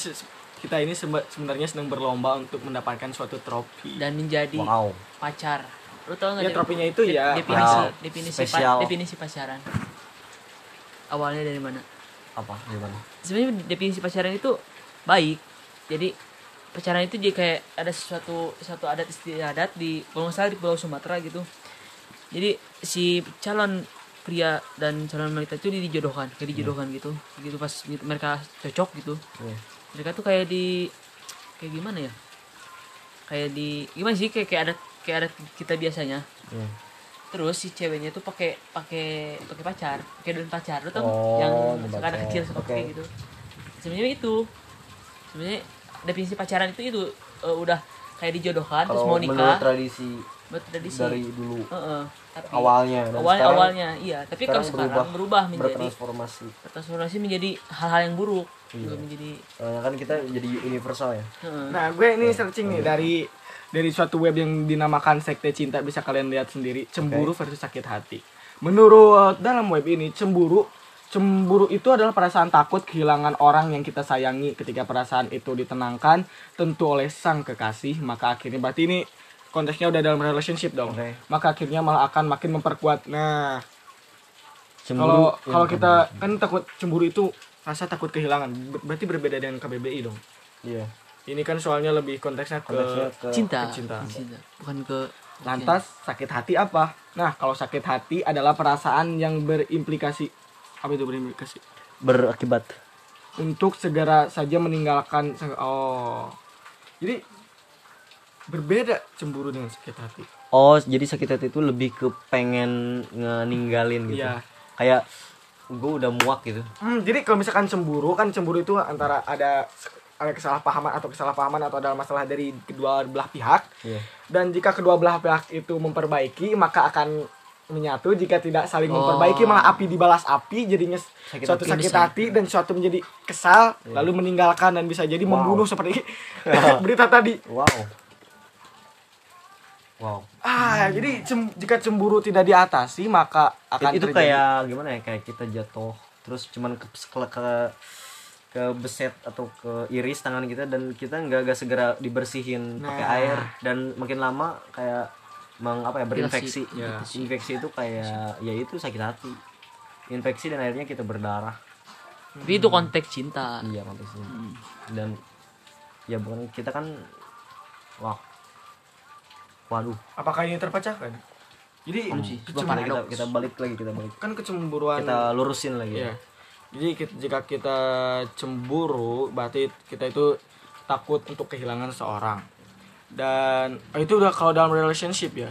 kita ini sebe- sebenarnya sedang berlomba untuk mendapatkan suatu trofi. dan menjadi wow. pacar. Lu tau nggak Ya trofinya itu ya. Definisi ya, definisi pa- definisi pacaran. Awalnya dari mana? Apa? Gimana? Sebenarnya definisi pacaran itu baik. Jadi pacaran itu jadi kayak ada sesuatu satu adat istiadat di kalau nggak salah di pulau Sumatera gitu. Jadi si calon pria dan calon wanita itu dijodohkan kayak dijodohkan gitu. Gitu pas gitu, mereka cocok gitu. Iya. mereka tuh kayak di kayak gimana ya? Kayak di gimana sih? Kayak kayak ada kayak ada kita biasanya. Iya. terus si ceweknya tuh pakai pakai pakai pacar pakai daun pacar lu tau? Oh, yang anak kecil suka Oke. pakai gitu. Sebenarnya itu. Sebenarnya definisi pacaran itu itu eh, udah kayak dijodohkan terus mau menurut nikah tradisi buat tradisi. dari dulu. Heeh, tapi awalnya dan awal sekarang awalnya iya. Tapi kalau sekarang sekarang berubah, menjadi bertransformasi. transformasi menjadi hal-hal yang buruk Iya. Menjadi Soalnya kan kita jadi universal ya. Heeh. Nah, gue ini searching nih dari dari suatu web yang dinamakan Sekte Cinta bisa kalian lihat sendiri, cemburu versus sakit hati. Menurut dalam web ini, cemburu cemburu itu adalah perasaan takut kehilangan orang yang kita sayangi ketika perasaan itu ditenangkan tentu oleh sang kekasih, maka akhirnya berarti ini konteksnya udah dalam relationship dong. Oke. Maka akhirnya malah akan makin memperkuat. Nah, Cemburu kalau kalau kita kan takut cemburu itu rasa takut kehilangan, Ber- berarti berbeda dengan KBBI dong. iya Ini kan soalnya lebih konteksnya ke konteksnya ke cinta. cinta. cinta bukan ke Lantas sakit hati apa? Nah, kalau sakit hati adalah perasaan yang berimplikasi apa itu berimplikasi? berakibat Untuk segera saja meninggalkan oh. Jadi berbeda cemburu dengan sakit hati. oh jadi sakit hati itu lebih ke pengen ngeninggalin gitu Iya. kayak gue udah muak gitu Hmm, jadi kalau misalkan cemburu kan cemburu itu antara ada ada kesalahpahaman atau kesalahpahaman atau ada masalah dari kedua belah pihak iya dan jika kedua belah pihak itu memperbaiki maka akan menyatu jika tidak saling Oh. memperbaiki malah api dibalas api jadinya Sakit suatu hati. sakit Bisa. hati dan suatu menjadi kesal lalu meninggalkan dan bisa jadi Wow. membunuh seperti berita tadi wow wow ah jadi cem- jika cemburu tidak diatasi maka akan itu terjadi- kayak gimana ya kayak kita jatuh terus cuman ke ke, ke ke beset atau ke iris tangan kita dan kita nggak nggak segera dibersihin pakai Nah. air dan makin lama kayak meng apa ya berinfeksi. Ya. infeksi itu kayak ya itu sakit hati. Infeksi dan akhirnya kita berdarah. Tapi itu konteks cinta. Iya konteksnya dan ya bukan kita kan wah. Waduh. Apakah ini terpecahkan? Jadi Belum sih, sebuah kecemburuan kita kita balik lagi kita balik. Kan kecemburuan kita lurusin lagi. Iya. Jadi ki- jika kita cemburu, berarti kita itu takut untuk kehilangan seorang. Dan oh, itu udah kalau dalam relationship ya.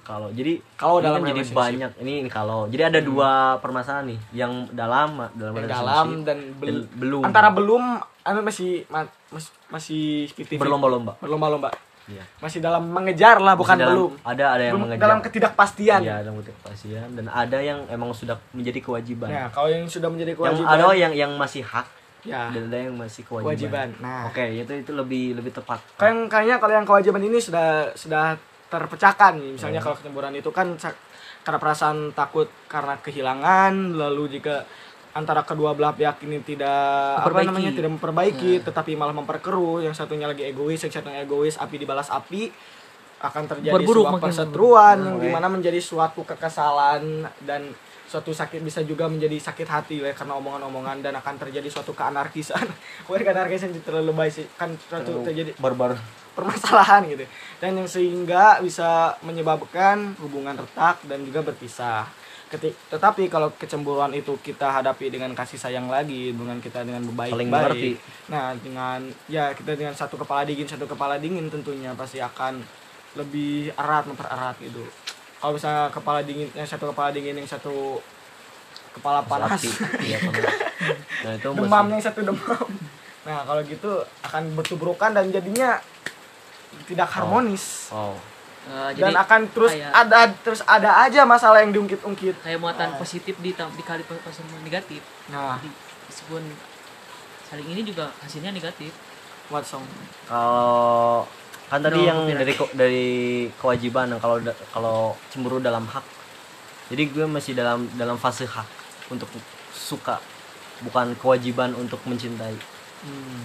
kalau jadi Kalau ini dalam kan jadi banyak ini, ini kalau jadi ada dua permasalahan nih yang dalam dalam Yang relationship dalam dan bel- dan belum. antara belum anu masih ma- mas- masih 50-50. berlomba-lomba. Berlomba-lomba. Iya. masih dalam mengejar lah bukan Masih dalam- belum. ada ada yang Belum mengejar. dalam ketidakpastian. Iya, dalam ketidakpastian. Dan ada yang emang sudah menjadi kewajiban. Nah kalau yang sudah menjadi yang kewajiban ada yang yang masih hak ya. Dan ada yang masih kewajiban, kewajiban. Nah. Oke itu itu lebih lebih tepat. Kayak kayaknya kalau yang kewajiban ini sudah sudah terpecahkan. Misalnya Hmm. kalau kecemburuan itu kan karena perasaan takut karena kehilangan, lalu jika antara kedua belah pihak ini tidak apa Memperbaiki. namanya tidak memperbaiki, tetapi malah memperkeruh, yang satunya lagi egois, yang satunya egois, api dibalas api akan terjadi Berburuk, sebuah perseteruan yang di mana menjadi suatu kekesalan dan suatu sakit bisa juga menjadi sakit hati ya karena omongan-omongan dan akan terjadi suatu keanarkisan. Bukan keanarkisan terlalu baik sih, kan suatu terjadi barbar. permasalahan gitu. Dan yang sehingga bisa menyebabkan hubungan retak dan juga berpisah. Ketik, tetapi kalau kecemburuan itu kita hadapi dengan kasih sayang lagi dengan kita dengan baik Saling mengerti. nah dengan ya kita dengan satu kepala dingin satu kepala dingin tentunya pasti akan lebih erat mempererat gitu kalau misalnya kepala dingin yang satu kepala dingin yang satu kepala panas. Iya, nah itu masih- demamnya yang satu demam. Nah kalau gitu akan bertubrukan dan jadinya tidak harmonis. Oh. Eh, dan jadi akan terus kayak- ada terus ada aja masalah yang diungkit-ungkit. Kayak muatan positif di dikali positif negatif. Nah. Jadi, meskipun saling ini juga hasilnya negatif. What song? Kalau kan tadi No, yang copyright. dari dari kewajiban kalau kalau cemburu dalam hak jadi gue masih dalam dalam fase hak untuk suka bukan kewajiban untuk mencintai Hmm.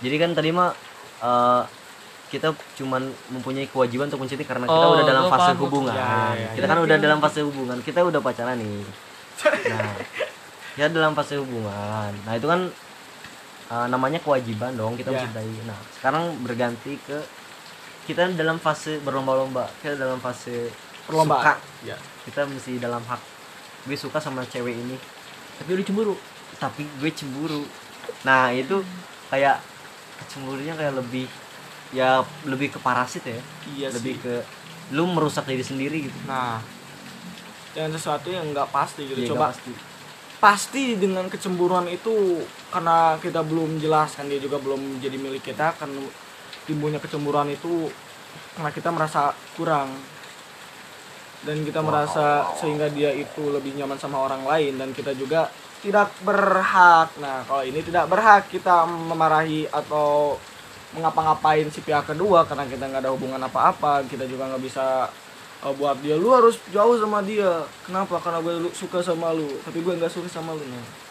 jadi kan tadi mah eh, kita cuman mempunyai kewajiban untuk mencintai karena kita Oh, udah dalam fase paham. hubungan Ya, ya, ya. kita kan udah dalam fase hubungan kita udah pacaran nih nah ya dalam fase hubungan nah itu kan eh, namanya kewajiban dong kita Ya. mencintai nah sekarang berganti ke kita dalam fase berlomba-lomba kita dalam fase perlombaan suka. Ya. Kita mesti dalam hak. Gue suka sama cewek ini. Tapi udah cemburu. Tapi gue cemburu. Nah itu kayak cemburunya kayak lebih ya lebih ke parasit ya. Iya lebih sih. ke lu merusak diri sendiri gitu. Nah dengan sesuatu yang nggak pasti gitu. Iya, coba pasti. pasti dengan kecemburuan itu karena kita belum jelas kan dia juga belum jadi milik kita kan timbulnya kecemburuan itu karena kita merasa kurang. Dan kita merasa sehingga dia itu lebih nyaman sama orang lain dan kita juga tidak berhak. Nah kalau ini tidak berhak kita memarahi atau mengapa-ngapain si pihak kedua karena kita nggak ada hubungan apa-apa. Kita juga nggak bisa uh, buat dia lu harus jauh sama dia. Kenapa? Karena gue suka sama lu. Tapi gue nggak suka sama lu nah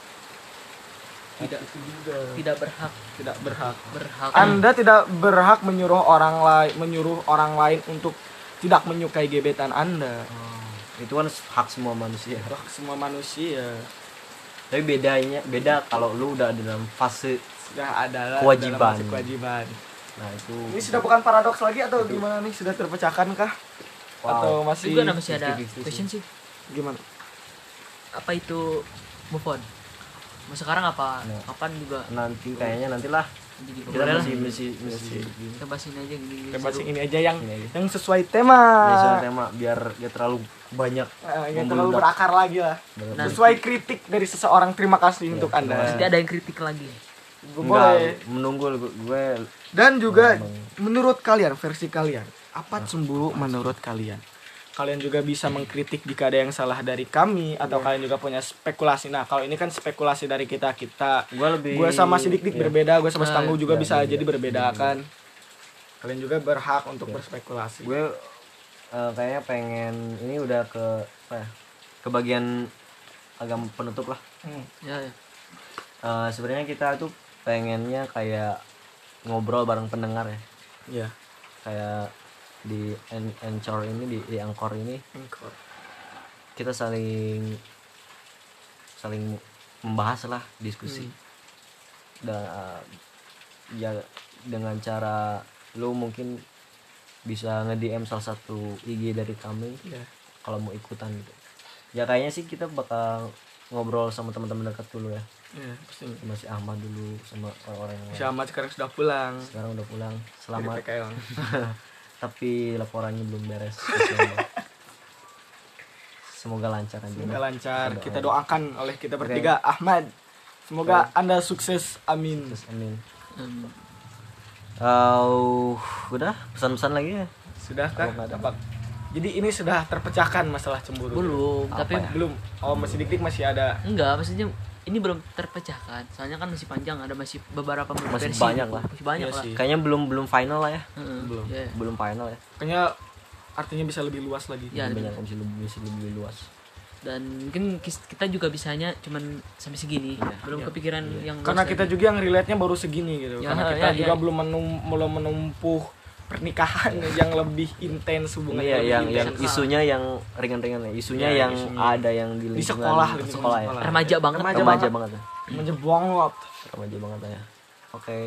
tidak. Itu juga. Tidak berhak. Tidak berhak. Berhak. Anda tidak berhak menyuruh orang lain menyuruh orang lain untuk tidak menyukai gebetan anda. Oh, itu kan hak semua manusia. Hak semua manusia. Tapi bedanya beda kalau lu udah dalam fase sudah ada Kewajiban. dalam kewajiban. Nah itu ini sudah bukan paradoks lagi atau gimana nih? Sudah terpecahkan kah? Wow. atau masih juga masih ada 50-50 question sih? Gimana? Apa itu move on Mau sekarang apa? Nah. kapan juga? Nanti kayaknya nantilah. Jadi kita masih masih masih kita bahas ini aja gini, kita bahas seru. ini aja yang Ini aja. yang sesuai tema. Ya, soal tema biar gak terlalu banyak Eh, yang terlalu berakar lagi lah. Nah. sesuai kritik dari seseorang terima kasih Iya, untuk anda. nanti ada yang kritik lagi. Gue boleh. menunggu gue, gue dan juga menurut kalian versi kalian apa cemburu menurut kalian kalian juga bisa mengkritik jika ada yang salah dari kami atau kalian juga punya spekulasi nah kalau ini kan spekulasi dari kita kita gue lebih gue sama si dik dik iya. berbeda gue sama Nah, Stanggu juga iya, bisa iya, jadi iya. berbeda kan kalian juga berhak untuk berspekulasi gue eh, kayaknya pengen ini udah ke apa ya ke bagian agak penutup lah Hmm. ya, ya. Eh, sebenarnya kita tuh pengennya kayak ngobrol bareng pendengar ya Iya. kayak di Anchor ini di, di Angkor ini Engkor. kita saling saling membahas lah diskusi dan uh, ya dengan cara lu mungkin bisa nge-DM salah satu IG dari kami Iya. kalau mau ikutan gitu ya kayaknya sih kita bakal ngobrol sama teman-teman dekat dulu ya Iya, pasti. sama si Ahmad dulu sama orang-orang yang lain Syamat sekarang sudah pulang sekarang udah pulang selamat. tapi laporannya belum beres semoga lancar aja Semoga lancar. Doain. Kita doakan oleh kita bertiga. Ahmad, semoga Anda sukses. Amin. Terus, amin Hmm. Uh, udah pesan-pesan lagi ya Sudahkah? Oh, nggak ada. Apa? Jadi ini sudah terpecahkan masalah cemburu. belum Apa tapi ya? Belum. Oh, masih dik-dik masih ada. enggak maksudnya ini belum terpecahkan soalnya kan masih panjang ada masih beberapa Masih versi banyak lah. masih banyak Iya lah sih. kayaknya belum belum final lah ya Heeh, Belum. iya. belum final ya Kayaknya artinya bisa lebih luas lagi. Ya, banyak yang bisa lebih bisa lebih luas dan mungkin kita juga bisanya cuman sampai segini belum Iya. kepikiran yang Karena kita lagi. juga yang relate-nya baru segini gitu. Ya, Karena kita ya, juga ya. belum menum, belum menumpuh pernikahan yang lebih intens hubungan Iya, yang yang isunya yang ringan-ringan ya. Isunya Iya, yang isunya. ada yang di, Di sekolah, di sekolah ya. sekolah. remaja banget Remaja Remaja banget. banget ya. menjebongot. Remaja banget ya. Oke.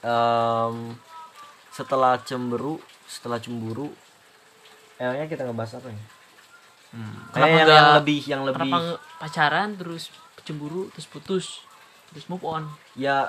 Em, setelah cemburu, setelah cemburu, emangnya kita ngebahas apa ya? Kenapa Kayak yang, yang lebih yang lebih kenapa pacaran terus cemburu terus putus terus move on ya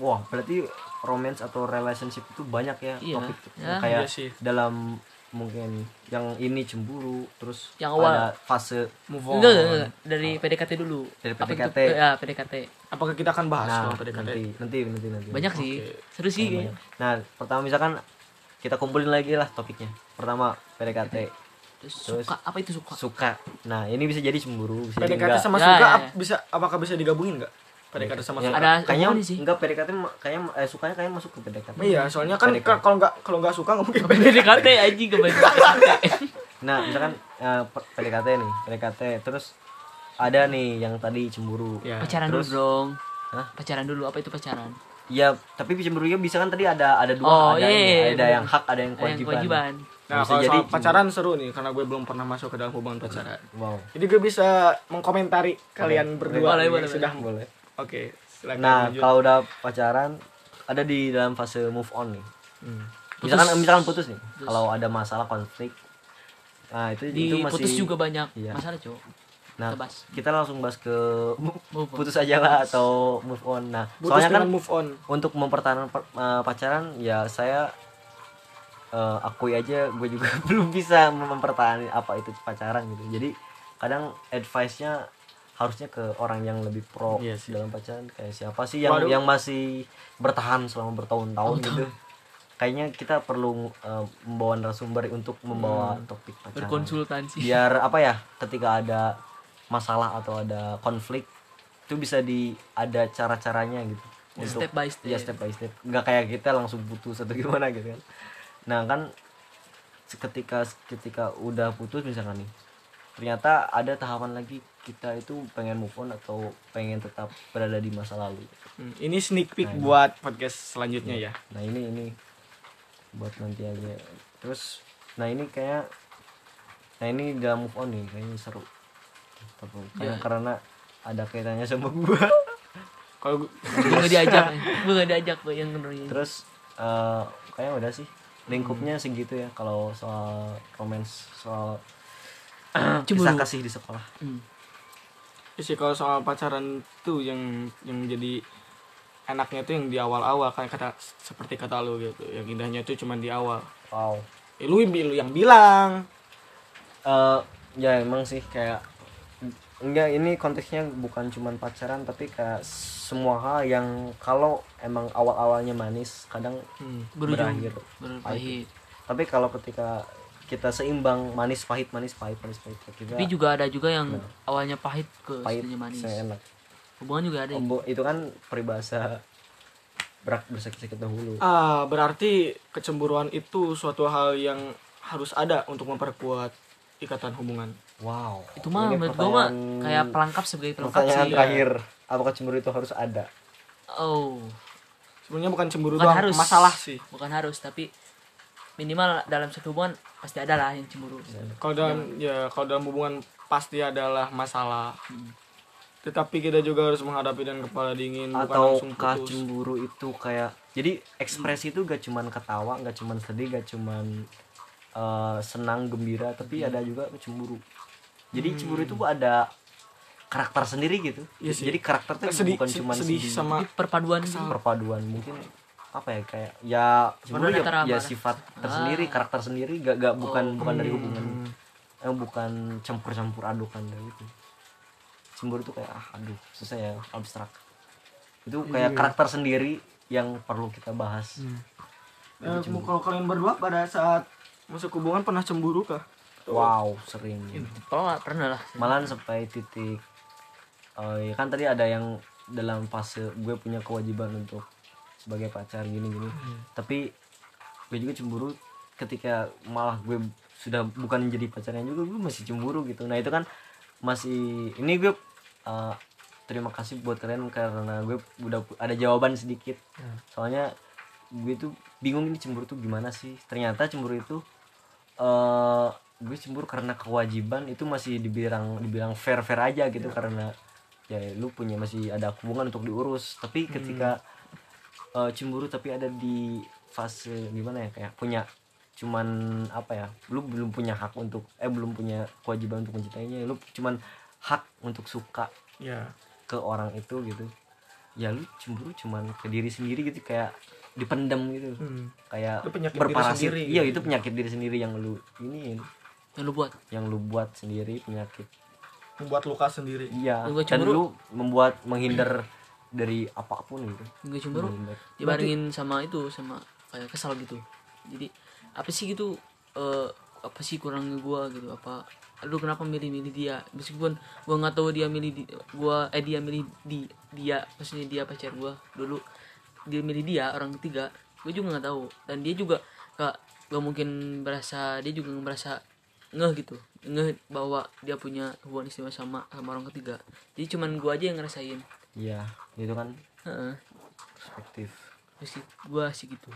wah berarti romance atau relationship itu banyak ya Iya, topik ya. kayak Iya sih. dalam mungkin yang ini cemburu terus Yang awal. ada fase Move on. enggak, enggak, enggak. dari PDKT dulu Dari Apa PDKT. itu? ya PDKT Apakah kita akan bahas nah PDKT? nanti nanti nanti nanti banyak sih seru sih kayaknya. nah pertama misalkan kita kumpulin lagi lah topiknya pertama PDKT terus, Terus- suka apa itu suka suka nah ini bisa jadi cemburu bisa jadi PDKT enggak sama Ya, suka ya, ya. bisa apakah bisa digabungin nggak? PDKT sama Ya, suka. Ada kayaknya sih. enggak PDKT kayaknya eh, sukanya kayaknya masuk ke PDKT Iya, soalnya kan kalau nggak kalau nggak suka nggak mungkin PDKT anjing kebanyakan PDKT Nah, misalkan eh, P- PDKT nih, PDKT terus ada nih yang tadi cemburu. Ya. pacaran Terus- dulu dong Hah? pacaran dulu apa itu pacaran Ya, tapi cemburunya bisa kan tadi ada ada dua, Oh, ada iya, ini, iya, ada yang hak, ada yang Ada yang kewajiban. kewajiban Nah, Bisa kalau jadi soal pacaran seru nih karena gue belum pernah masuk ke dalam hubungan pacaran. Wow. Jadi gue bisa mengkomentari kalian berdua Boleh, yang boleh, sudah Boleh. Oke, silakan Nah, lanjut. kalau udah pacaran ada di dalam fase move on nih. Hmm. Misalkan misalkan putus nih. Kalau ada masalah konflik. Nah, itu di itu masih putus juga banyak Iya. masalah cowok Nah, kita langsung bahas ke Move on. putus aja lah atau move on. Nah, Putus soalnya kan move on. untuk mempertahankan per- eh, pacaran ya saya eh, akui aja gue juga belum bisa mempertahankan apa itu pacaran gitu jadi kadang advice-nya harusnya ke orang yang lebih pro Iya sih. dalam pacaran kayak siapa sih yang Waduh. yang masih bertahan selama bertahun-tahun gitu? Kayaknya kita perlu eh, membawa narasumber untuk membawa topik pacaran. Berkonsultasi. Biar apa ya ketika ada masalah atau ada konflik itu bisa di ada cara-caranya gitu. Step by step. ya step by step. Nggak kayak kita langsung putus atau gimana gitu kan. Nah kan ketika ketika udah putus misalkan nih ternyata ada tahapan lagi kita itu pengen move on atau pengen tetap berada di masa lalu. Hmm, Ini sneak peek Nah, ini. buat podcast selanjutnya ya. nah ini ini. Buat nanti aja. Terus nah ini kayak nah ini dalam move on nih kayaknya seru. Karena Ya. karena ada kaitannya sama gua. Kalau gu- gue gak diajak gue gak diajak gue yang ngeroyin terus eh kayaknya udah sih. Lingkupnya segitu ya kalau soal romance soal Cemburu. kisah kasih di sekolah. Hmm. Sih kalau soal pacaran tuh yang yang jadi enaknya tuh yang di awal-awal kayak kata seperti kata lu gitu. Yang indahnya tuh cuman di awal. wow Eh, lu, lu yang bilang. eh ya emang sih kayak enggak ini konteksnya bukan cuman pacaran tapi kayak semua hal yang kalau emang awal-awalnya manis kadang Hmm. berujung berakhir berpahit tapi kalau ketika kita seimbang manis pahit manis pahit manis pahit. Kita tapi juga ada juga yang awalnya pahit ke pahit manis. saya enak. Hubungan juga ada yang Ombo- itu kan peribahasa berak bersakit-sakit dahulu. Ah, berarti kecemburuan itu suatu hal yang harus ada untuk memperkuat ikatan hubungan. wow. Itu mah Ini menurut gue mah kayak pelengkap sebagai pelengkap pertanyaan sih. terakhir. Apakah cemburu itu harus ada? Oh. Sebenarnya bukan cemburu bukan doang, harus. masalah sih. bukan harus tapi minimal dalam satu hubungan pasti ada lah yang cemburu. Kalau dalam ya kalau dalam hubungan pasti adalah masalah. Tetapi kita juga harus menghadapi dengan kepala dingin bukan langsung ataukah putus. cemburu itu kayak jadi ekspresi itu gak cuman ketawa gak cuman sedih gak cuman eh, senang gembira tapi ada juga cemburu. Jadi cemburu itu ada karakter sendiri gitu. Iya sih. jadi karakter tuh sedih, bukan cuman sedih sedih, sama perpaduan. Perpaduan mungkin apa ya kayak ya cemburu Perpaduan ya, ya sifat tersendiri karakter sendiri gak, gak bukan bukan dari hubungan Hmm. eh, bukan campur-campur adukan gitu. Cemburu tuh kayak ah aduh susah ya abstrak. Itu kayak karakter sendiri yang perlu kita bahas. Eh, kalau kalian berdua pada saat masuk hubungan pernah cemburu kah? wow sering. Nggak pernah lah. Malahan sampai titik eh, ya kan tadi ada yang dalam fase gue punya kewajiban untuk sebagai pacar gini gini tapi gue juga cemburu ketika malah gue sudah bukan jadi pacarnya juga gue masih cemburu gitu. Nah itu kan masih ini gue eh, terima kasih buat kalian karena gue udah ada jawaban sedikit. Soalnya gue tuh bingung ini cemburu tuh gimana sih. Ternyata cemburu itu eh gue cemburu karena kewajiban itu masih dibilang dibilang fair fair aja gitu karena ya lu punya masih ada hubungan untuk diurus. Tapi ketika eh, cemburu tapi ada di fase gimana ya kayak punya cuman apa ya lu belum punya hak untuk eh belum punya kewajiban untuk mencintainya lu cuman hak untuk suka Ya. ke orang itu gitu ya lu cemburu cuman ke diri sendiri gitu kayak dipendam gitu Hmm. kayak Itu penyakit diri berparasit sendiri, iya gitu. itu penyakit diri sendiri yang lu ini yang lu buat yang lu buat sendiri penyakit Membuat luka sendiri. iya dan cemburu. lu membuat menghindar dari apa pun gitu. Gue cemburu. Menghindar. dibarengin sama itu sama kayak kesal gitu. Jadi apa sih gitu eh apa sih kurangnya gua gitu? Apa lu kenapa milih-milih dia? Meskipun gua nggak tahu dia milih di, gua eh dia milih di dia maksudnya dia pacar gua dulu. Dia milih dia orang ketiga gue juga nggak tahu. Dan dia juga gak gak mungkin berasa dia juga nggak merasa ngeh gitu. Ngeh bahwa dia punya hubungan istimewa sama sama orang ketiga. Jadi cuman gua aja yang ngerasain iya itu kan? Heeh. perspektif. Terus sih gua sih gitu.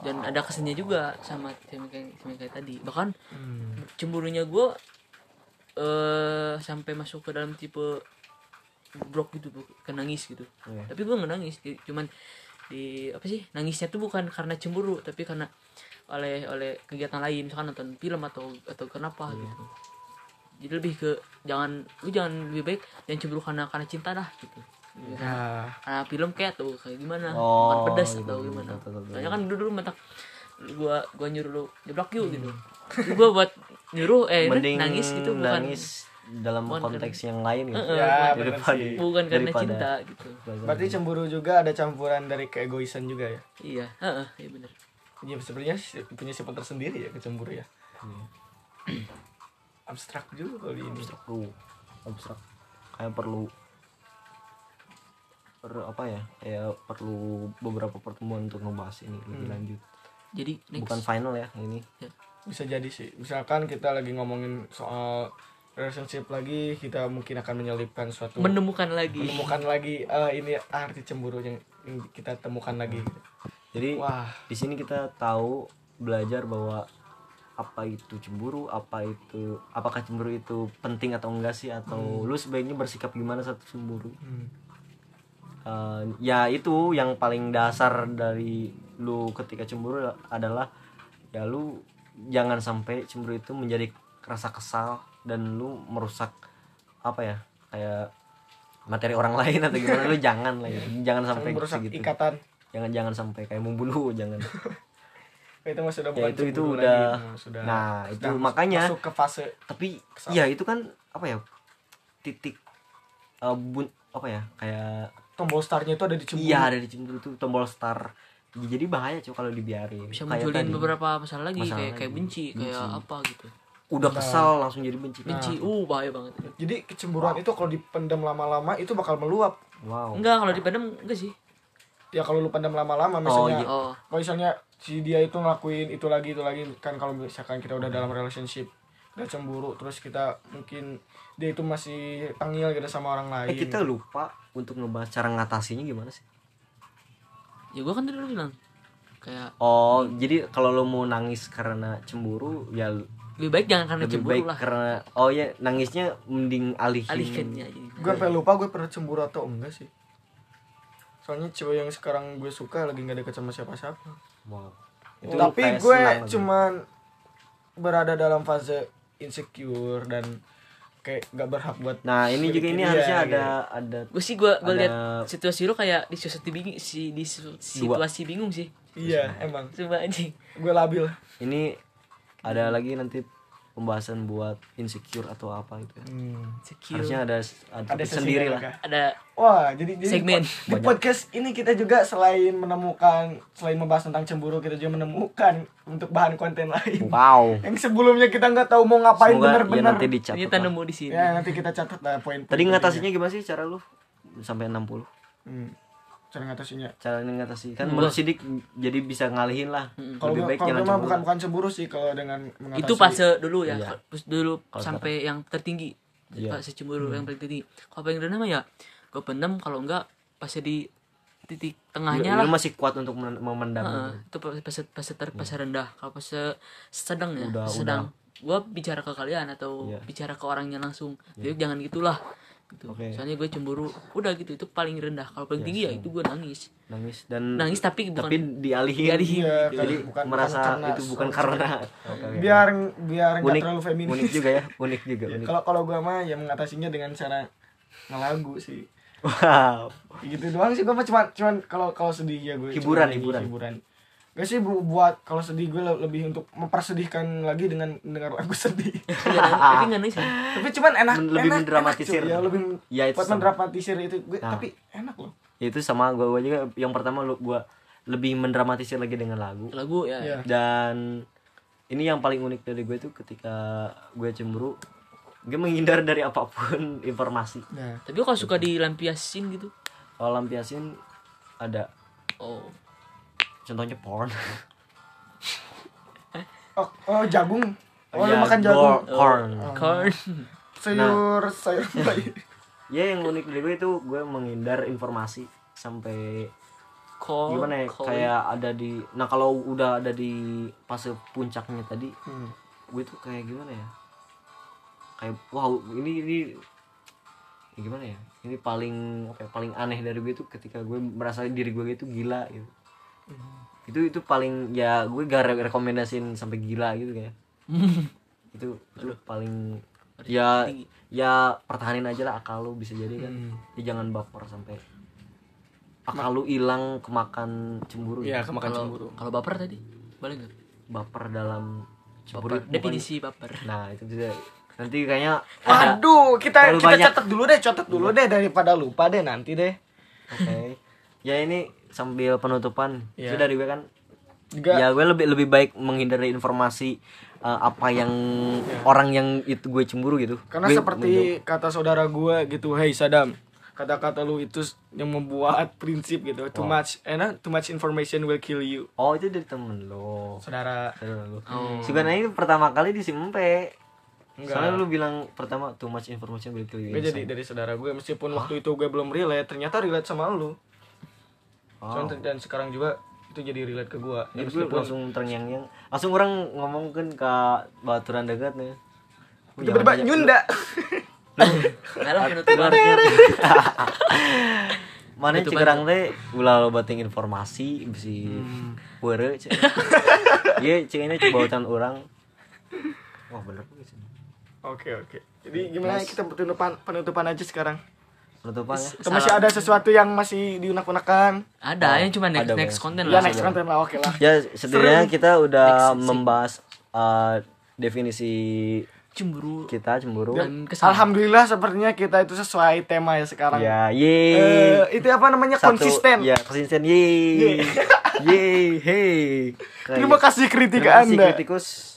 Dan ada kesannya juga sama sama kayak, tadi. Bahkan Hmm. cemburunya gua eh sampai masuk ke dalam tipe brok gitu Bu. ke nangis gitu. Iya. tapi gua nggak nangis cuman di apa sih nangisnya tuh bukan karena cemburu tapi karena oleh oleh kegiatan lain. Misalkan nonton film atau atau kenapa gitu. Jadi lebih ke jangan lu jangan lebih baik jangan cemburu karena karena cinta dah gitu Ya. karena film kayak atau kayak gimana? Oh, makan pedas gitu, atau gitu, gimana? betul, betul, soalnya kan dulu dulu mentak gua gua nyuruh lu nyeblak yuk gitu. Tapi gua buat nyuruh eh mending nangis gitu bukan. nangis dalam bukan konteks yang lain gitu. Ya, bukan, bener daripada sih. bukan karena daripada- cinta gitu. Berarti cemburu juga ada campuran dari keegoisan juga ya. iya heeh iya bener. Iya sebenarnya punya sifat tersendiri ya kecemburu ya. Abstrak juga kali ini. abstrak abstrak. Kayak perlu per apa ya kayak perlu beberapa pertemuan untuk ngebahas ini lebih lanjut. Jadi next. Bukan final ya ini. Bisa jadi sih. Misalkan kita lagi ngomongin soal relationship lagi, kita mungkin akan menyelipkan suatu menemukan lagi. Menemukan lagi eh, ini arti cemburu yang, yang kita temukan lagi. jadi Wah, di sini kita tahu belajar bahwa apa itu cemburu apa itu apakah cemburu itu penting atau enggak sih? Atau lu sebaiknya bersikap gimana saat cemburu? Hmm. Eh, ya itu yang paling dasar dari lu ketika cemburu adalah ya lu jangan sampai cemburu itu menjadi rasa kesal dan lu merusak apa ya kayak materi orang lain atau gimana lu jangan lah ya jangan sampai merusak segitu ikatan. jangan jangan sampai kayak membunuh jangan Itu mah sudah Ya, itu- itu udah- lagi, nah, sudah. nah, itu sudah mas- makanya- masuk ke fase tapi Kesal. ya itu kan apa ya titik eh, bun apa ya kayak tombol startnya itu ada di cemburu. iya ada di cemburu itu tombol star jadi bahaya cuy kalau dibiarin bisa Kayak munculin tadi. beberapa masalah lagi Masalah kayak kayak lagi. benci, kayak Benci. apa gitu udah kesal langsung jadi benci benci uh bahaya banget Jadi kecemburuan itu kalau dipendam lama-lama itu bakal meluap. wow enggak kalau dipendam enggak sih Ya kalau lu pendam lama-lama misalnya iya. oh kalau misalnya si dia itu ngelakuin itu lagi itu lagi kan kalau misalkan kita udah dalam relationship udah cemburu terus kita mungkin dia itu masih tangil gitu sama orang lain. eh kita lupa untuk ngebahas cara ngatasinya gimana sih ya gua kan tadi dulu bilang kayak oh jadi kalau lo mau nangis karena cemburu ya lebih baik jangan karena lebih cemburu baik lah karena oh ya nangisnya mending alihin alihkannya aja gue sampai lupa gue pernah cemburu atau enggak sih. Soalnya cewek yang sekarang gue suka lagi nggak deket sama siapa-siapa. wow Tapi gue senang lagi. cuman berada dalam fase insecure dan kayak nggak berhak buat nah ini juga ini harusnya iya. ada ada gue sih gue gue lihat situasi lu kayak di situasi bingung si di situ- situasi bingung sih. Iya emang. Coba anjing gue labil. Ini ada lagi nanti pembahasan buat insecure atau apa gitu ya. Hmm. Secure. harusnya ada ada, Ada sendiri lain lah kah? ada Wah, jadi, jadi Segmen. di podcast ini kita juga selain menemukan selain membahas tentang cemburu, kita juga menemukan untuk bahan konten lain. wow Yang sebelumnya kita nggak tahu mau ngapain semoga ya nanti dicatat lah. nemu di sini Ya, nanti kita catat lah poin. tadi ngatasinya gimana sih cara lu sampai 60 Hmm. Cara ngatasinya. cara ngatasi kan menurut sidik jadi bisa ngalihin lah. Kalau lebih gua- baik kalau jangan cemburu. bukan bukan cemburu sih kalau dengan mengatasi. itu fase dulu ya. Iya. Pas dulu Kalau sampai yang tertinggi. Iya. fase cemburu yang paling tinggi kalau paling rendah mah ya gue pendem kalau enggak pas di titik lu, tengahnya lu lah. masih kuat untuk men- memendam Heeh, itu. pas pas ter pas rendah. Kalau pas sedang ya Udah, sedang. gua bicara ke kalian atau Iya. bicara ke orangnya langsung. Jadi jangan gitulah gitu Oke. soalnya gue cemburu udah gitu itu paling rendah kalau paling tinggi ya itu gue nangis nangis dan nangis tapi bukan tapi dialihin, Dialihin. Iya, gitu. kan, jadi bukan merasa bukan karena itu bukan suatu- karena oke. biar biar nggak terlalu feminis. unik juga ya unik juga Ya, unik Kalau kalau gua mah ya mengatasinya dengan cara ngelagu sih. wow gitu doang sih gue mah cuman cuman kalau kalau sedih ya gue Hiburan, hiburan. hiburan gak sih bu- buat kalau sedih gue le- lebih untuk mempersedihkan lagi dengan dengar lagu sedih. Iya, tapi nggak nangis ya? Tapi cuman enak Men- lebih enak, mendramatisir. enak, ya lebih Ya, itu buat sama. mendramatisir itu. Gue Nah. tapi enak loh. Ya, itu sama gua, gua juga. Yang pertama lu gua lebih mendramatisir lagi dengan lagu. Lagu ya. Iya. dan ini yang paling unik dari gue tuh ketika gue cemburu gue menghindar dari apa pun informasi. Nah. Tapi kalau suka dilampiasin gitu? Kalau lampiasin ada. Oh contohnya porn. Oh, oh jagung. Oh lu Ya, makan jagung? corn corn. Sayur sayur bayi. Ya yang unik dari gue itu gue menghindar informasi sampai corn gimana ya corn. kayak ada di nah kalau udah ada di fase puncaknya tadi Hmm. gue tuh kayak gimana ya? Kayak wow ini ini ya gimana ya? Ini paling apa ya, paling aneh dari gue tuh ketika gue merasa diri gue itu gila gitu itu itu paling ya gue gak re- rekomendasiin sampai gila gitu kayak. Itu itu paling ya ya pertahanin aja lah akal lu bisa jadi kan. Hmm. ya jangan baper sampai akal lu hilang kemakan cemburu ya. gitu. kemakan kalau cemburu. kalau baper tadi boleh nggak? Baper dalam cemburu baper. definisi baper. Nah itu bisa nanti kayaknya Waduh, kita kita banyak. catat dulu deh, catat dulu deh daripada lupa deh nanti deh. oke. Ya ini sambil penutupan Iya. itu dari gue kan Juga ya gue lebih lebih baik menghindari informasi eh, apa yang orang yang itu gue cemburu gitu Iya. karena Gue seperti kata saudara gue gitu, hey Sadam, kata-kata lu itu yang membuat prinsip gitu. Too much, enak, too much information will kill you. menjauh. oh itu dari temen lo Saudara, Saudara lo. Oh. sebenarnya ini pertama kali di Simpe Enggak. soalnya lu bilang pertama too much information will kill you gue jadi dari saudara gue meskipun waktu itu gue belum relate, ternyata relate sama lu. Oh. Soalnya dan sekarang juga itu jadi relate ke gue. Ya, Jadi gue meskipun langsung terngiang-ngiang. Langsung orang ngomong kan ke baturan dekat nih. Tiba-tiba nyunda. mana cek orang teh? Ulah lo bating informasi bisi were cek. Iya cek ini coba bautan orang. Wah bener Oke, oke. Jadi gimana kita penutupan penutupan aja sekarang? Penutupan ya. Atau masih ada sesuatu yang masih diunak-unakan? ada yang cuma next ada, next konten Ya lah next content lah, oke lah. ya setidaknya kita udah Next, membahas uh, definisi cemburu. kita cemburu. Dan kesalahan. Alhamdulillah sepertinya kita itu sesuai tema ya sekarang. ya Eh, ye itu apa namanya? Satu- konsisten. ya konsisten ye ye hey. Terima kasih kritik Terima kasih Anda. kritikus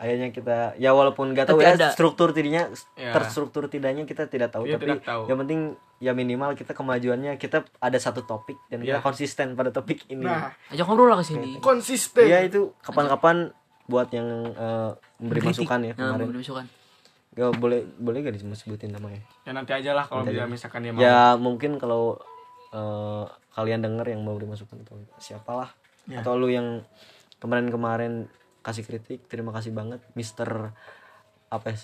akhirnya kita ya walaupun gak tahu Tapi ya ada. struktur tidaknya Ya. terstruktur tidaknya kita tidak tahu Iya, tapi tidak tahu. yang penting ya minimal kita kemajuannya kita ada satu topik dan Ya. kita konsisten pada topik ini Nah, ajak ngobrol lah ke sini konsisten. ya itu kapan-kapan buat yang eh, memberi Kritik. masukan ya nah, kemarin memberi masukan Gak boleh boleh gak disebutin namanya Ya nanti aja lah kalau Nanti dia aja. misalkan dia mau. ya mungkin kalau eh, kalian denger yang mau beri masukan atau siapalah Ya. atau lu yang kemarin-kemarin kasih kritik terima kasih banget Mister apa ya,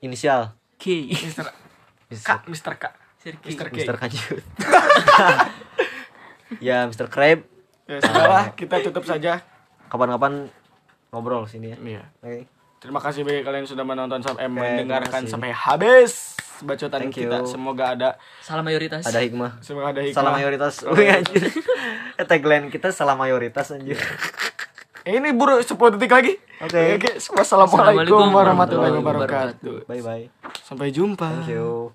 inisial. K. Mister Mister, K, Mister K. Sirki Mister K. Mister Kanjut. Ya Mister Crab Ya sudahlah, kita tutup saja. kapan-kapan ngobrol sini ya. Iya. oke. Terima kasih bagi kalian yang sudah menonton sampai Oke, mendengarkan sampai habis bacotan Thank kita. you. Semoga ada salah mayoritas. Ada hikmah. Semoga ada hikmah. salah mayoritas. Wih, anjir tagline kita salah mayoritas anjir ini buru 10 detik lagi. Oke. oke wassalamualaikum Assalamualaikum warahmatullahi warahmatullahi wabarakatuh. bye bye sampai jumpa. Thank you